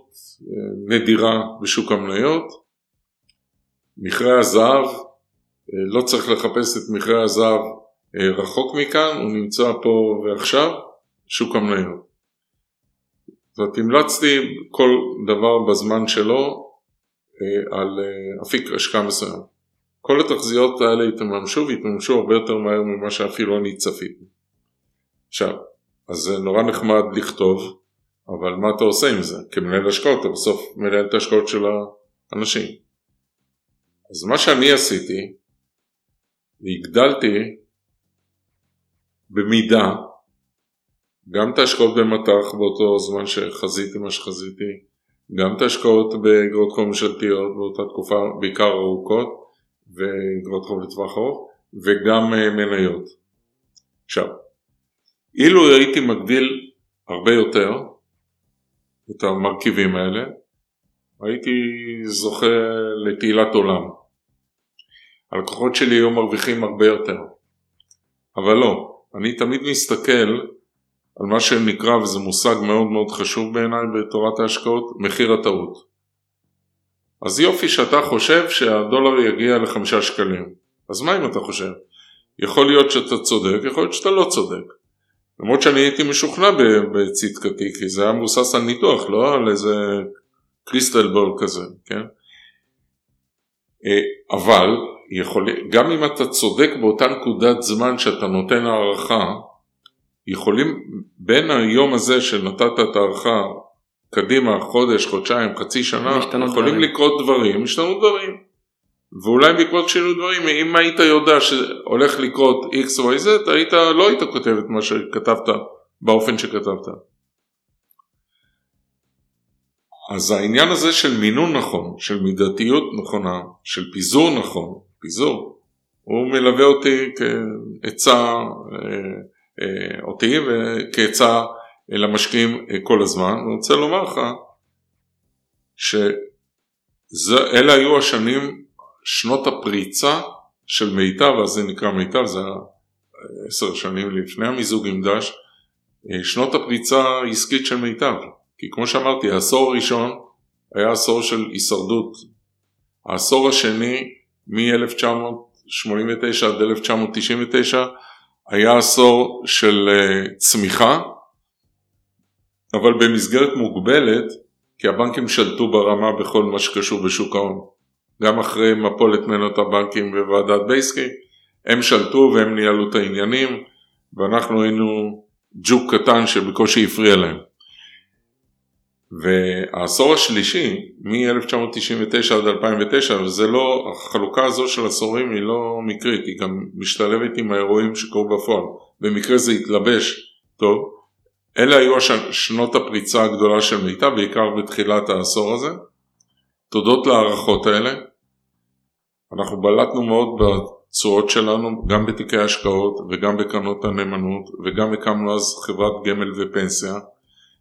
B: נדירה בשוק המניות, מכרה הזהב, לא צריך לחפש את מכרה הזהב רחוק מכאן, הוא נמצא פה ועכשיו, שוק המניות. זאת המלצתי כל דבר בזמן שלו על אפיק השקעה מסוים. כל התחזיות האלה יתממשו ויתממשו הרבה יותר מהר ממה שאפילו אני צפיתי. עכשיו, אז זה נורא נחמד לכתוב, אבל מה אתה עושה עם זה? כמנהל השקעות, אתה בסוף מנהל את ההשקעות של האנשים. אז מה שאני עשיתי, הגדלתי במידה גם את ההשקעות במטח באותו זמן שחזיתי מה שחזיתי, גם את ההשקעות באגרות חוב ממשלתיות באותה תקופה, בעיקר ארוכות, ואגרות חוב לטווח ארוך, וגם אה, מניות. עכשיו, אילו הייתי מגדיל הרבה יותר את המרכיבים האלה, הייתי זוכה לתהילת עולם. הלקוחות שלי היו מרוויחים הרבה יותר. אבל לא, אני תמיד מסתכל על מה שנקרא, וזה מושג מאוד מאוד חשוב בעיניי בתורת ההשקעות, מחיר הטעות. אז יופי שאתה חושב שהדולר יגיע לחמישה שקלים. אז מה אם אתה חושב? יכול להיות שאתה צודק, יכול להיות שאתה לא צודק. למרות שאני הייתי משוכנע בצדקתי, כי זה היה מבוסס על ניתוח, לא על איזה קריסטל בול כזה, כן? אה, אבל יכול, גם אם אתה צודק באותה נקודת זמן שאתה נותן הערכה, יכולים בין היום הזה שנתת את ההערכה קדימה, חודש, חודשיים, חצי שנה, יכולים דברים. לקרות דברים, השתנו דברים. ואולי בעקבות שינוי דברים, אם היית יודע שהולך לקרות x או z, היית, לא היית כותב את מה שכתבת באופן שכתבת. אז העניין הזה של מינון נכון, של מידתיות נכונה, של פיזור נכון, פיזור, הוא מלווה אותי כעצה, אה, אה, אותי וכעצה למשקיעים אה, כל הזמן. אני רוצה לומר לך שאלה היו השנים, שנות הפריצה של מיטב, אז זה נקרא מיטב, זה עשר שנים לפני המיזוג עם דש, שנות הפריצה העסקית של מיטב. כי כמו שאמרתי, העשור הראשון היה עשור של הישרדות. העשור השני, מ-1989 עד 1999, היה עשור של uh, צמיחה, אבל במסגרת מוגבלת, כי הבנקים שלטו ברמה בכל מה שקשור בשוק ההון. גם אחרי מפולת מנות הבנקים וועדת בייסקי, הם שלטו והם ניהלו את העניינים, ואנחנו היינו ג'וק קטן שבקושי הפריע להם. והעשור השלישי, מ-1999 עד 2009, וזה לא, החלוקה הזו של עשורים היא לא מקרית, היא גם משתלבת עם האירועים שקרו בפועל. במקרה זה התלבש טוב. אלה היו שנות הפריצה הגדולה של מיטה, בעיקר בתחילת העשור הזה. תודות להערכות האלה. אנחנו בלטנו מאוד בתשואות שלנו, גם בתיקי השקעות וגם בקרנות הנאמנות, וגם הקמנו אז חברת גמל ופנסיה.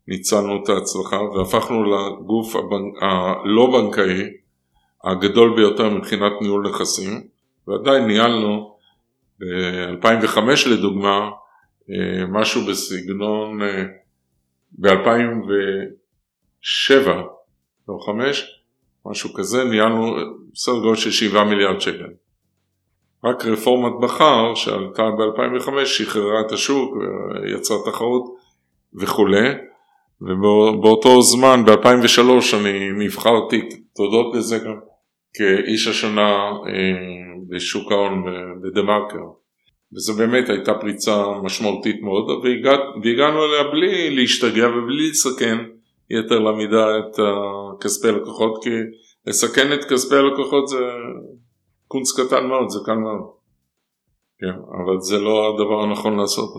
B: ניצלנו את ההצלחה והפכנו לגוף הבנ... הלא בנקאי הגדול ביותר מבחינת ניהול נכסים ועדיין ניהלנו ב-2005 לדוגמה אה, משהו בסגנון אה, ב-2007 לא 5 משהו כזה ניהלנו סדר גודל של 7 מיליארד שקל. רק רפורמת בכר שעלתה ב-2005 שחררה את השוק ויצרה תחרות וכולי ובאותו זמן ב-2003 אני נבחרתי תודות לזה גם כאיש השנה אה, בשוק ההון בדה מרקר. וזה באמת הייתה פריצה משמעותית מאוד והגע, והגענו אליה בלי להשתגע ובלי לסכן יתר למידה את כספי הלקוחות כי לסכן את כספי הלקוחות זה קונץ קטן מאוד, זה קל מאוד כן, אבל זה לא הדבר הנכון לעשות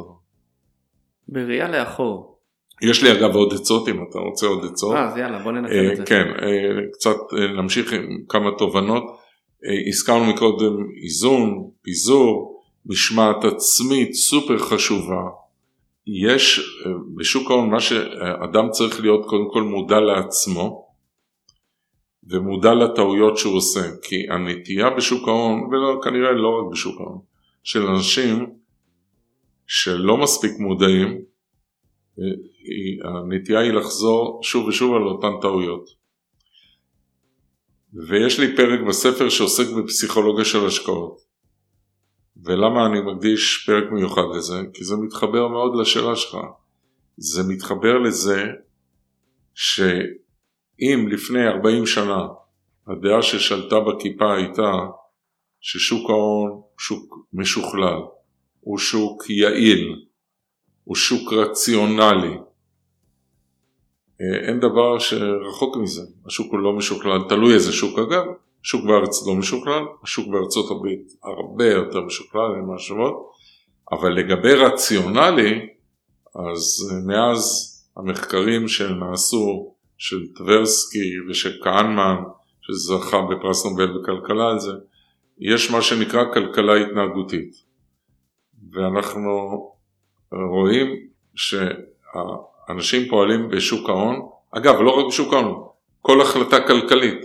A: בראייה לאחור
B: יש לי אגב עוד עצות אם אתה רוצה עוד עצות.
A: אז יאללה בוא ננצל את זה.
B: כן, אה, קצת אה, נמשיך עם כמה תובנות. אה, הזכרנו מקודם איזון, פיזור, משמעת עצמית סופר חשובה. יש בשוק ההון מה שאדם צריך להיות קודם כל מודע לעצמו ומודע לטעויות שהוא עושה כי הנטייה בשוק ההון וכנראה לא רק בשוק ההון של אנשים שלא מספיק מודעים הנטייה היא לחזור שוב ושוב על אותן טעויות. ויש לי פרק בספר שעוסק בפסיכולוגיה של השקעות. ולמה אני מקדיש פרק מיוחד לזה? כי זה מתחבר מאוד לשאלה שלך. זה מתחבר לזה שאם לפני 40 שנה הדעה ששלטה בכיפה הייתה ששוק ההון שוק משוכלל, הוא שוק יעיל, הוא שוק רציונלי. אה, אין דבר שרחוק מזה, השוק הוא לא משוקלל, תלוי איזה שוק אגב, השוק בארץ לא משוכלל, השוק בארצות הברית הרבה יותר משוכלל, אין מה להשוות, אבל לגבי רציונלי, אז מאז המחקרים שנעשו של טברסקי ושל כהנמן, שזכה בפרס נובל בכלכלה על זה, יש מה שנקרא כלכלה התנהגותית. ואנחנו רואים שאנשים פועלים בשוק ההון, אגב לא רק בשוק ההון, כל החלטה כלכלית,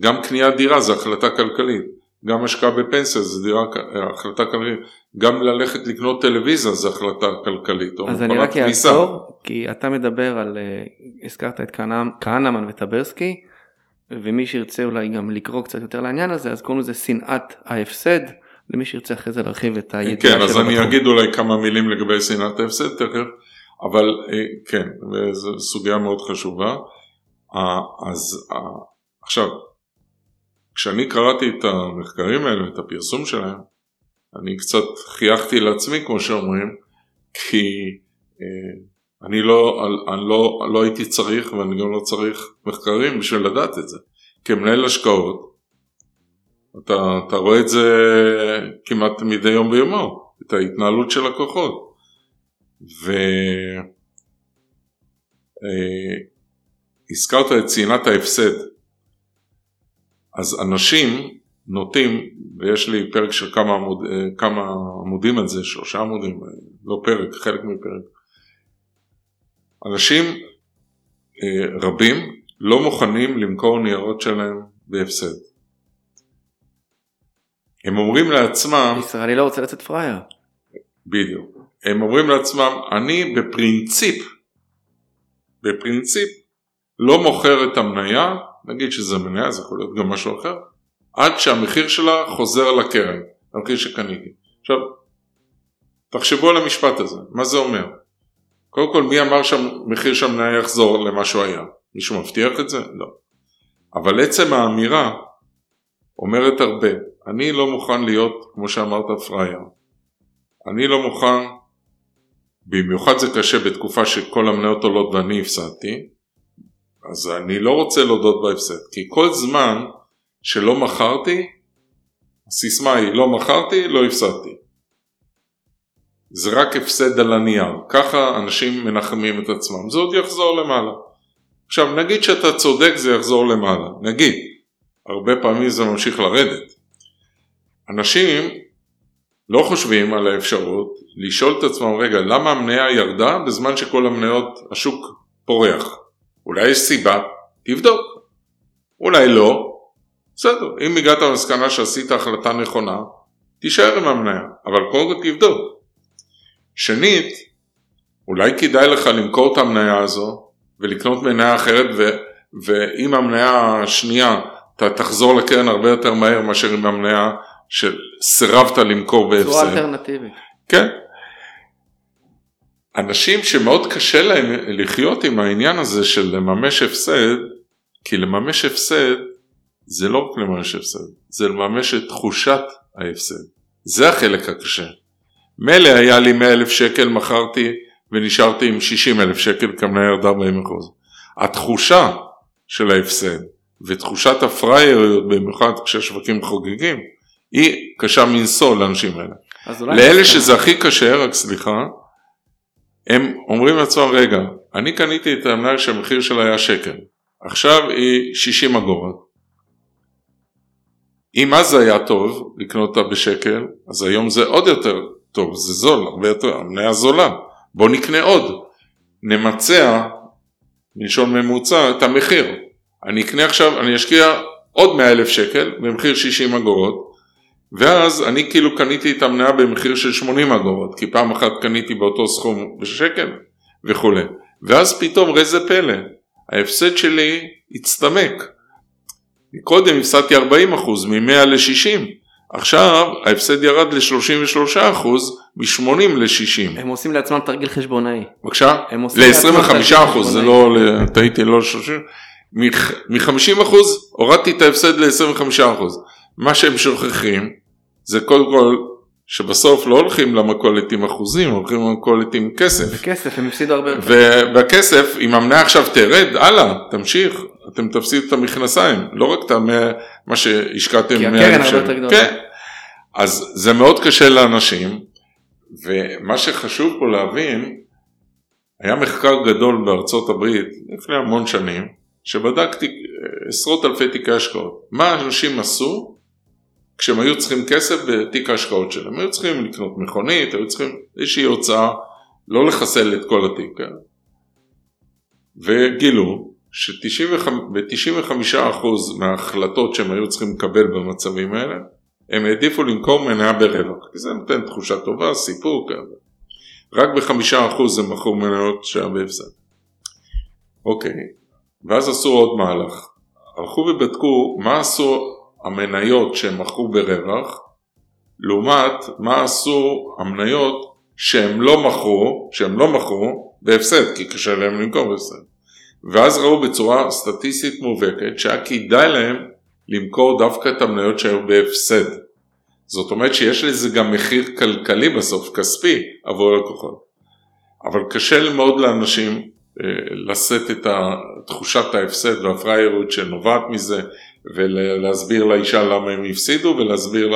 B: גם קניית דירה זה החלטה כלכלית, גם השקעה בפנסיה זה דירה, החלטה כלכלית, גם ללכת לקנות טלוויזיה זה החלטה כלכלית.
A: אז אני רק אעצור, כי אתה מדבר על, אה, הזכרת את כהנמן וטברסקי, ומי שירצה אולי גם לקרוא קצת יותר לעניין הזה, אז קוראים לזה שנאת ההפסד, למי שירצה אחרי זה להרחיב את הידיעה
B: כן, אז אני בתחום. אגיד אולי כמה מילים לגבי שנאת ההפסד תכף, אבל אה, כן, זו סוגיה מאוד חשובה. אז עכשיו, כשאני קראתי את המחקרים האלה, את הפרסום שלהם, אני קצת חייכתי לעצמי כמו שאומרים, כי אה, אני, לא, אני לא, לא הייתי צריך ואני גם לא צריך מחקרים בשביל לדעת את זה. כמנהל השקעות, אתה, אתה רואה את זה כמעט מדי יום ביומו, את ההתנהלות של לקוחות. והזכרת אה, את צנעת ההפסד. אז אנשים נוטים, ויש לי פרק של כמה, עמוד, אה, כמה עמודים על זה, שלושה עמודים, אה, לא פרק, חלק מפרק. אנשים אה, רבים לא מוכנים למכור ניירות שלהם בהפסד. הם אומרים לעצמם...
A: ישראלי לא רוצה לצאת פראייר.
B: בדיוק. הם אומרים לעצמם, אני בפרינציפ, בפרינציפ, לא מוכר את המניה נגיד שזה מניה, זה יכול להיות גם משהו אחר, עד שהמחיר שלה חוזר לקרן, המחיר שקניתי. עכשיו, תחשבו על המשפט הזה, מה זה אומר? קודם כל, מי אמר שהמחיר של המניה יחזור למה שהוא היה? מישהו מבטיח את זה? לא. אבל עצם האמירה אומרת הרבה. אני לא מוכן להיות, כמו שאמרת, פראייר. אני לא מוכן, במיוחד זה קשה בתקופה שכל המניות עולות ואני הפסדתי, אז אני לא רוצה להודות בהפסד, כי כל זמן שלא מכרתי, הסיסמה היא לא מכרתי, לא הפסדתי. זה רק הפסד על הנייר, ככה אנשים מנחמים את עצמם, זה עוד יחזור למעלה. עכשיו נגיד שאתה צודק זה יחזור למעלה, נגיד, הרבה פעמים זה ממשיך לרדת. אנשים לא חושבים על האפשרות לשאול את עצמם רגע למה המניה ירדה בזמן שכל המניות השוק פורח. אולי יש סיבה, תבדוק. אולי לא, בסדר, אם הגעת למסקנה שעשית החלטה נכונה, תישאר עם המניה, אבל קודם כל תבדוק. שנית, אולי כדאי לך למכור את המניה הזו ולקנות מניה אחרת ו, ואם המניה השנייה אתה תחזור לקרן הרבה יותר מהר מאשר עם המניה שסירבת למכור בהפסד. זו
A: אלטרנטיבית.
B: כן, אנשים שמאוד קשה להם לחיות עם העניין הזה של לממש הפסד, כי לממש הפסד זה לא רק לממש הפסד, זה לממש את תחושת ההפסד. זה החלק הקשה. מילא היה לי 100 אלף שקל, מכרתי ונשארתי עם 60 אלף שקל, כמנהל ירדה 40 אחוז. התחושה של ההפסד ותחושת הפראייריות, במיוחד כשהשווקים חוגגים, היא קשה מנשוא לאנשים האלה. לאלה שזה הכי קשה, רק סליחה, הם אומרים לעצמם רגע אני קניתי את המנהל שהמחיר שלה היה שקל עכשיו היא 60 אגורות אם אז זה היה טוב לקנות אותה בשקל אז היום זה עוד יותר טוב זה זול הרבה יותר המניה זולה. בוא נקנה עוד. נמצע מלשון ממוצע את המחיר. אני אקנה עכשיו אני אשקיע עוד 100 אלף שקל במחיר 60 אגורות ואז אני כאילו קניתי את המניה במחיר של 80 אגורות, כי פעם אחת קניתי באותו סכום בשקל וכולי. ואז פתאום ראה זה פלא, ההפסד שלי הצטמק. קודם הפסדתי 40% מ-100 ל-60, עכשיו ההפסד ירד ל-33% מ-80 ל-60.
A: הם עושים לעצמם תרגיל חשבונאי.
B: בבקשה? ל-25%, זה לא, טעיתי לא ל-30, מ-50% הורדתי את ההפסד ל-25%. מה שהם שוכחים זה קודם כל שבסוף לא הולכים למכולת עם אחוזים, הולכים למכולת עם כסף.
A: בכסף, הם הפסידו הרבה
B: יותר. ובכסף, אם המניה עכשיו תרד, הלאה, תמשיך. אתם תפסידו את המכנסיים, לא רק את המאה, מה שהשקעתם.
A: כי הקרן הרבה יותר גדולה.
B: כן, אז זה מאוד קשה לאנשים, ומה שחשוב פה להבין, היה מחקר גדול בארצות הברית לפני המון שנים, שבדקתי עשרות אלפי תיקי השקעות. מה אנשים עשו כשהם היו צריכים כסף בתיק ההשקעות שלהם? הם היו צריכים לקנות מכונית, היו צריכים איזושהי הוצאה, לא לחסל את כל התיק. כן? וגילו שב-95% מההחלטות שהם היו צריכים לקבל במצבים האלה, הם העדיפו למכור מניה ברווח, כי זה נותן תחושה טובה, סיפור כזה. רק בחמישה אחוז הם מכרו מניות שהיה בהפסד. אוקיי, ואז עשו עוד מהלך. הלכו ובדקו מה עשו המניות שהם מכרו ברווח, לעומת מה עשו המניות שהם לא מכרו, שהם לא מכרו בהפסד, כי קשה להם למכור בהפסד. ואז ראו בצורה סטטיסטית מובהקת שהיה כדאי להם למכור דווקא את המניות שהיו בהפסד. זאת אומרת שיש לזה גם מחיר כלכלי בסוף, כספי, עבור הלקוחות. אבל קשה מאוד לאנשים אה, לשאת את תחושת ההפסד והפריירות שנובעת מזה, ולהסביר לאישה למה הם הפסידו, ולהסביר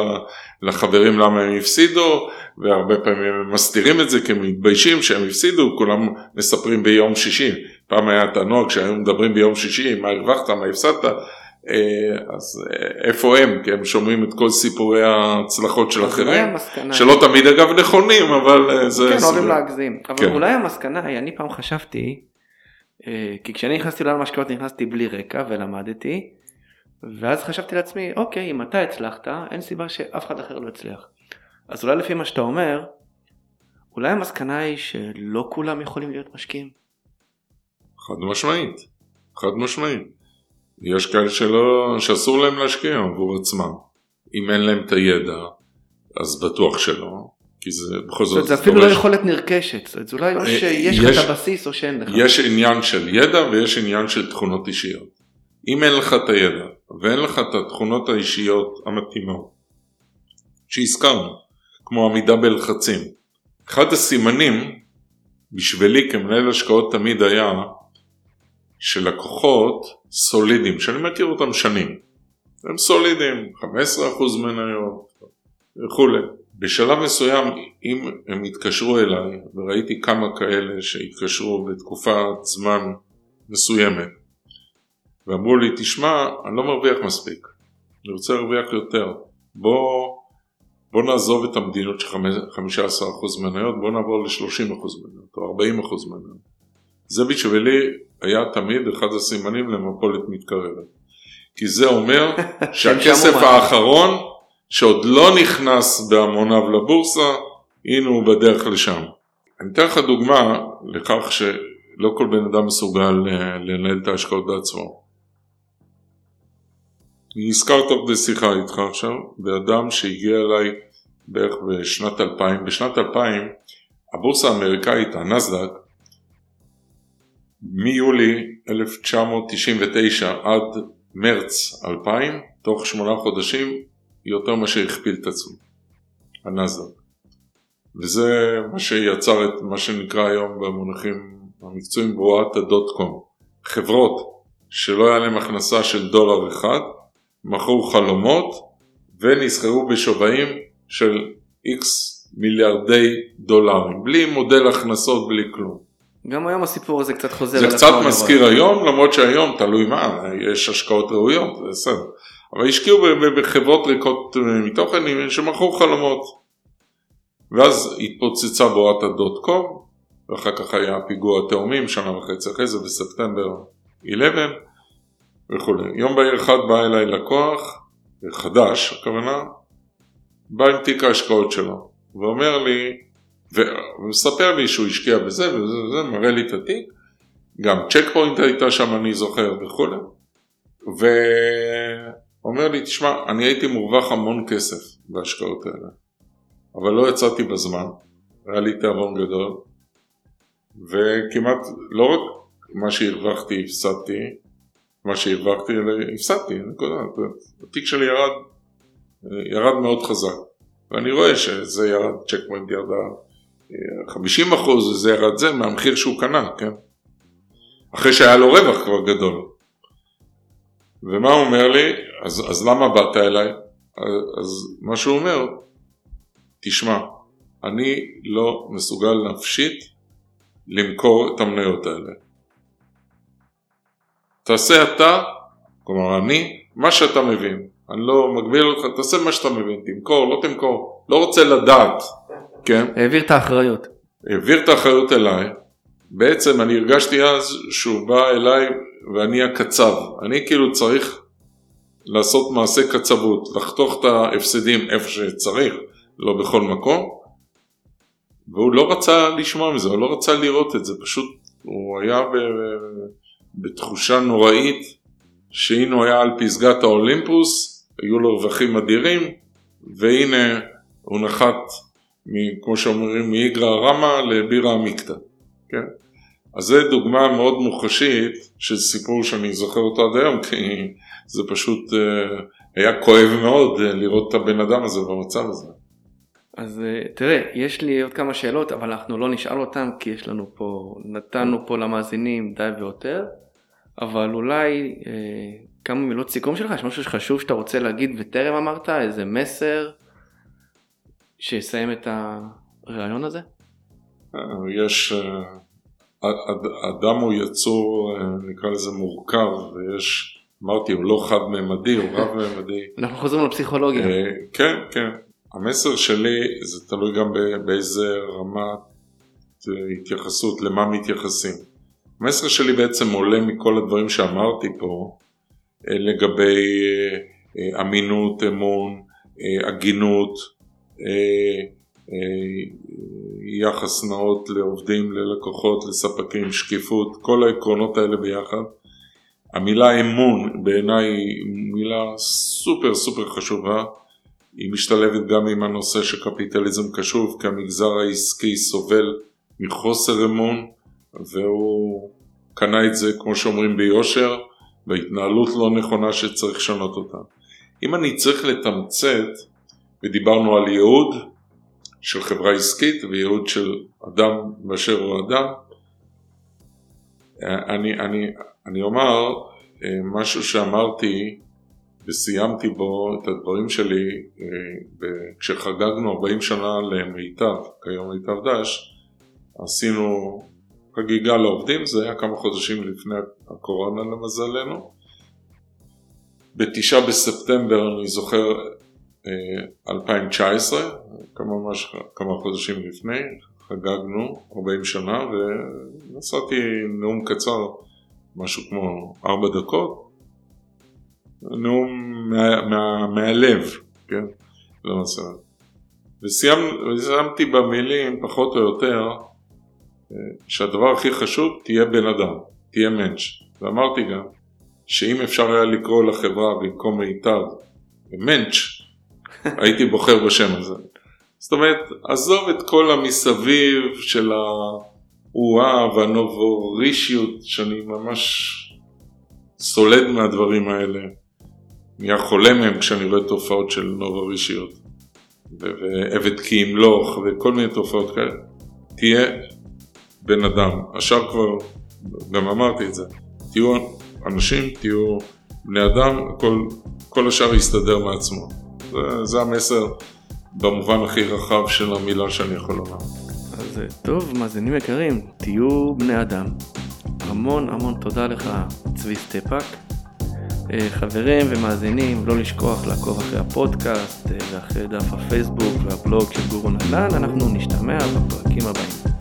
B: לחברים למה הם הפסידו, והרבה פעמים הם מסתירים את זה כי הם מתביישים שהם הפסידו, כולם מספרים ביום שישי. פעם היה את הנוהג שהיו מדברים ביום שישי, מה הרווחת, מה הפסדת, אה, אז אה, איפה הם? כי הם שומעים את כל סיפורי ההצלחות של אחרים, שלא תמיד אגב נכונים, אבל אה, זה...
A: כן, אוהבים להגזים. אבל כן. אולי המסקנה היא, אני פעם חשבתי, כי כשאני נכנסתי לעולם המשקעות נכנסתי בלי רקע ולמדתי, ואז חשבתי לעצמי, אוקיי, אם אתה הצלחת, אין סיבה שאף אחד אחר לא יצליח. אז אולי לפי מה שאתה אומר, אולי המסקנה היא שלא כולם יכולים להיות משקיעים.
B: חד משמעית, חד משמעית. יש כאלה שלא, שאסור להם להשקיע עבור עצמם. אם אין להם את הידע, אז בטוח שלא. כי זה בכל זאת...
A: זה אפילו לא יכולת נרכשת, זה אולי או אה, שיש לך את הבסיס או שאין לך.
B: יש עניין של ידע ויש עניין של תכונות אישיות. אם אין לך את הידע ואין לך את התכונות האישיות המתאימות. שהזכרנו, כמו עמידה בלחצים, אחד הסימנים בשבילי כמנהל השקעות תמיד היה שלקוחות סולידיים, שאני מכיר אותם שנים, הם סולידיים, 15% מניות וכולי. בשלב מסוים, אם הם התקשרו אליי, וראיתי כמה כאלה שהתקשרו בתקופת זמן מסוימת, ואמרו לי, תשמע, אני לא מרוויח מספיק, אני רוצה להרוויח יותר, בוא, בוא נעזוב את המדינות של 15% מניות, בוא נעבור ל-30% מניות או 40% מניות. זה בשבילי היה תמיד אחד הסימנים למפולת מתקרבת. כי זה אומר שהכסף האחרון שעוד לא נכנס בהמוניו לבורסה, הנה הוא בדרך לשם. אני אתן לך דוגמה לכך שלא כל בן אדם מסוגל אה, לנהל את ההשקעות בעצמו. נזכרת בשיחה איתך עכשיו באדם שהגיע אליי בערך בשנת 2000. בשנת 2000 הבורסה האמריקאית, הנסדק, מיולי 1999 עד מרץ 2000, תוך שמונה חודשים, יותר מאשר הכפיל את עצמו, הנסדק. וזה מה שיצר את מה שנקרא היום במונחים המקצועיים בועת הדוט קום. חברות שלא היה להם הכנסה של דולר אחד, מכרו חלומות ונסחרו בשווים של איקס מיליארדי דולרים, בלי מודל הכנסות, בלי כלום.
A: גם היום הסיפור הזה קצת חוזר.
B: זה קצת מזכיר אבל... היום, למרות שהיום תלוי מה, יש השקעות ראויות, זה בסדר. אבל השקיעו בחברות ריקות מתוכן שמכרו חלומות. ואז התפוצצה בועת הדוט קום, ואחר כך היה פיגוע תאומים שנה וחצי אחרי זה בספטמבר 11 וכולי. יום בהיר אחד בא אליי לקוח, חדש הכוונה, בא עם תיק ההשקעות שלו, ואומר לי, ומספר לי שהוא השקיע בזה וזה וזה, מראה לי את התיק, גם צ'ק פוינט הייתה שם אני זוכר וכולי, ואומר לי, תשמע, אני הייתי מורווח המון כסף בהשקעות האלה, אבל לא יצאתי בזמן, היה לי תיאבון גדול, וכמעט לא רק מה שהרווחתי הפסדתי, מה שהרווחתי הפסדתי, נקודה, התיק שלי ירד, ירד מאוד חזק, ואני רואה שזה ירד, צ'ק פוינט ירדה 50 אחוז, זה ירד זה מהמחיר שהוא קנה, כן? אחרי שהיה לו רווח כבר גדול. ומה הוא אומר לי? אז, אז למה באת אליי? אז מה שהוא אומר, תשמע, אני לא מסוגל נפשית למכור את המניות האלה. תעשה אתה, כלומר אני, מה שאתה מבין. אני לא מגביל אותך, תעשה מה שאתה מבין, תמכור, לא תמכור, לא רוצה לדעת, כן?
A: העביר את האחריות.
B: העביר את האחריות אליי, בעצם אני הרגשתי אז שהוא בא אליי ואני הקצב, אני כאילו צריך לעשות מעשה קצבות, לחתוך את ההפסדים איפה שצריך, לא בכל מקום, והוא לא רצה לשמוע מזה, הוא לא רצה לראות את זה, פשוט הוא היה ב... בתחושה נוראית שהנה הוא היה על פסגת האולימפוס, היו לו רווחים אדירים, והנה הוא נחת, כמו שאומרים, מאיגרא רמא לבירא עמיקתא, כן? אז זו דוגמה מאוד מוחשית של סיפור שאני זוכר אותו עד היום, כי זה פשוט אה, היה כואב מאוד אה, לראות את הבן אדם הזה במצב הזה.
A: אז אה, תראה, יש לי עוד כמה שאלות, אבל אנחנו לא נשאל אותן, כי יש לנו פה, נתנו פה למאזינים די ויותר, אבל אולי אה, כמה מילות סיכום שלך, יש משהו שחשוב שאתה רוצה להגיד וטרם אמרת, איזה מסר שיסיים את הרעיון הזה?
B: יש... אדם הוא יצור, נקרא לזה מורכב, ויש, אמרתי, הוא לא חד-ממדי, הוא רב-ממדי.
A: אנחנו חוזרים לפסיכולוגיה.
B: אה, כן, כן. המסר שלי, זה תלוי גם באיזה רמת התייחסות, למה מתייחסים. המסר שלי בעצם עולה מכל הדברים שאמרתי פה, אה, לגבי אה, אמינות, אמון, הגינות, יחס נאות לעובדים, ללקוחות, לספקים, שקיפות, כל העקרונות האלה ביחד. המילה אמון בעיניי היא מילה סופר סופר חשובה, היא משתלבת גם עם הנושא שקפיטליזם קשוב, כי המגזר העסקי סובל מחוסר אמון והוא קנה את זה כמו שאומרים ביושר, בהתנהלות לא נכונה שצריך לשנות אותה. אם אני צריך לתמצת, ודיברנו על ייעוד, של חברה עסקית וייעוד של אדם באשר הוא אדם. אני, אני, אני אומר אה, משהו שאמרתי וסיימתי בו את הדברים שלי אה, כשחגגנו 40 שנה למיטב, כיום מיטב דש, עשינו חגיגה לעובדים, זה היה כמה חודשים לפני הקורונה למזלנו. בתשעה בספטמבר אני זוכר 2019, אה, כמה, ממש, כמה חודשים לפני, חגגנו 40 שנה ונשאתי נאום קצר, משהו כמו 4 דקות, נאום מה, מה, מהלב, כן, למעשה. וסיימתי במילים פחות או יותר שהדבר הכי חשוב תהיה בן אדם, תהיה מענץ'. ואמרתי גם שאם אפשר היה לקרוא לחברה במקום מיטב מענץ', הייתי בוחר בשם הזה. זאת אומרת, עזוב את כל המסביב של האוהה והנובורישיות, שאני ממש סולד מהדברים האלה. נהיה חולה מהם כשאני רואה תופעות של נובורישיות. ועבד כי ימלוך וכל מיני תופעות כאלה. תהיה בן אדם. השאר כבר, גם אמרתי את זה. תהיו אנשים, תהיו בני אדם, כל, כל השאר יסתדר מעצמו. זה, זה המסר במובן הכי רחב של המילה שאני יכול לומר.
A: אז טוב, מאזינים יקרים, תהיו בני אדם. המון המון תודה לך, צבי סטפק. אה, חברים ומאזינים, לא לשכוח לעקוב אחרי הפודקאסט אה, ואחרי דף הפייסבוק והבלוג של גורו נדל"ן, אנחנו נשתמע בפרקים הבאים.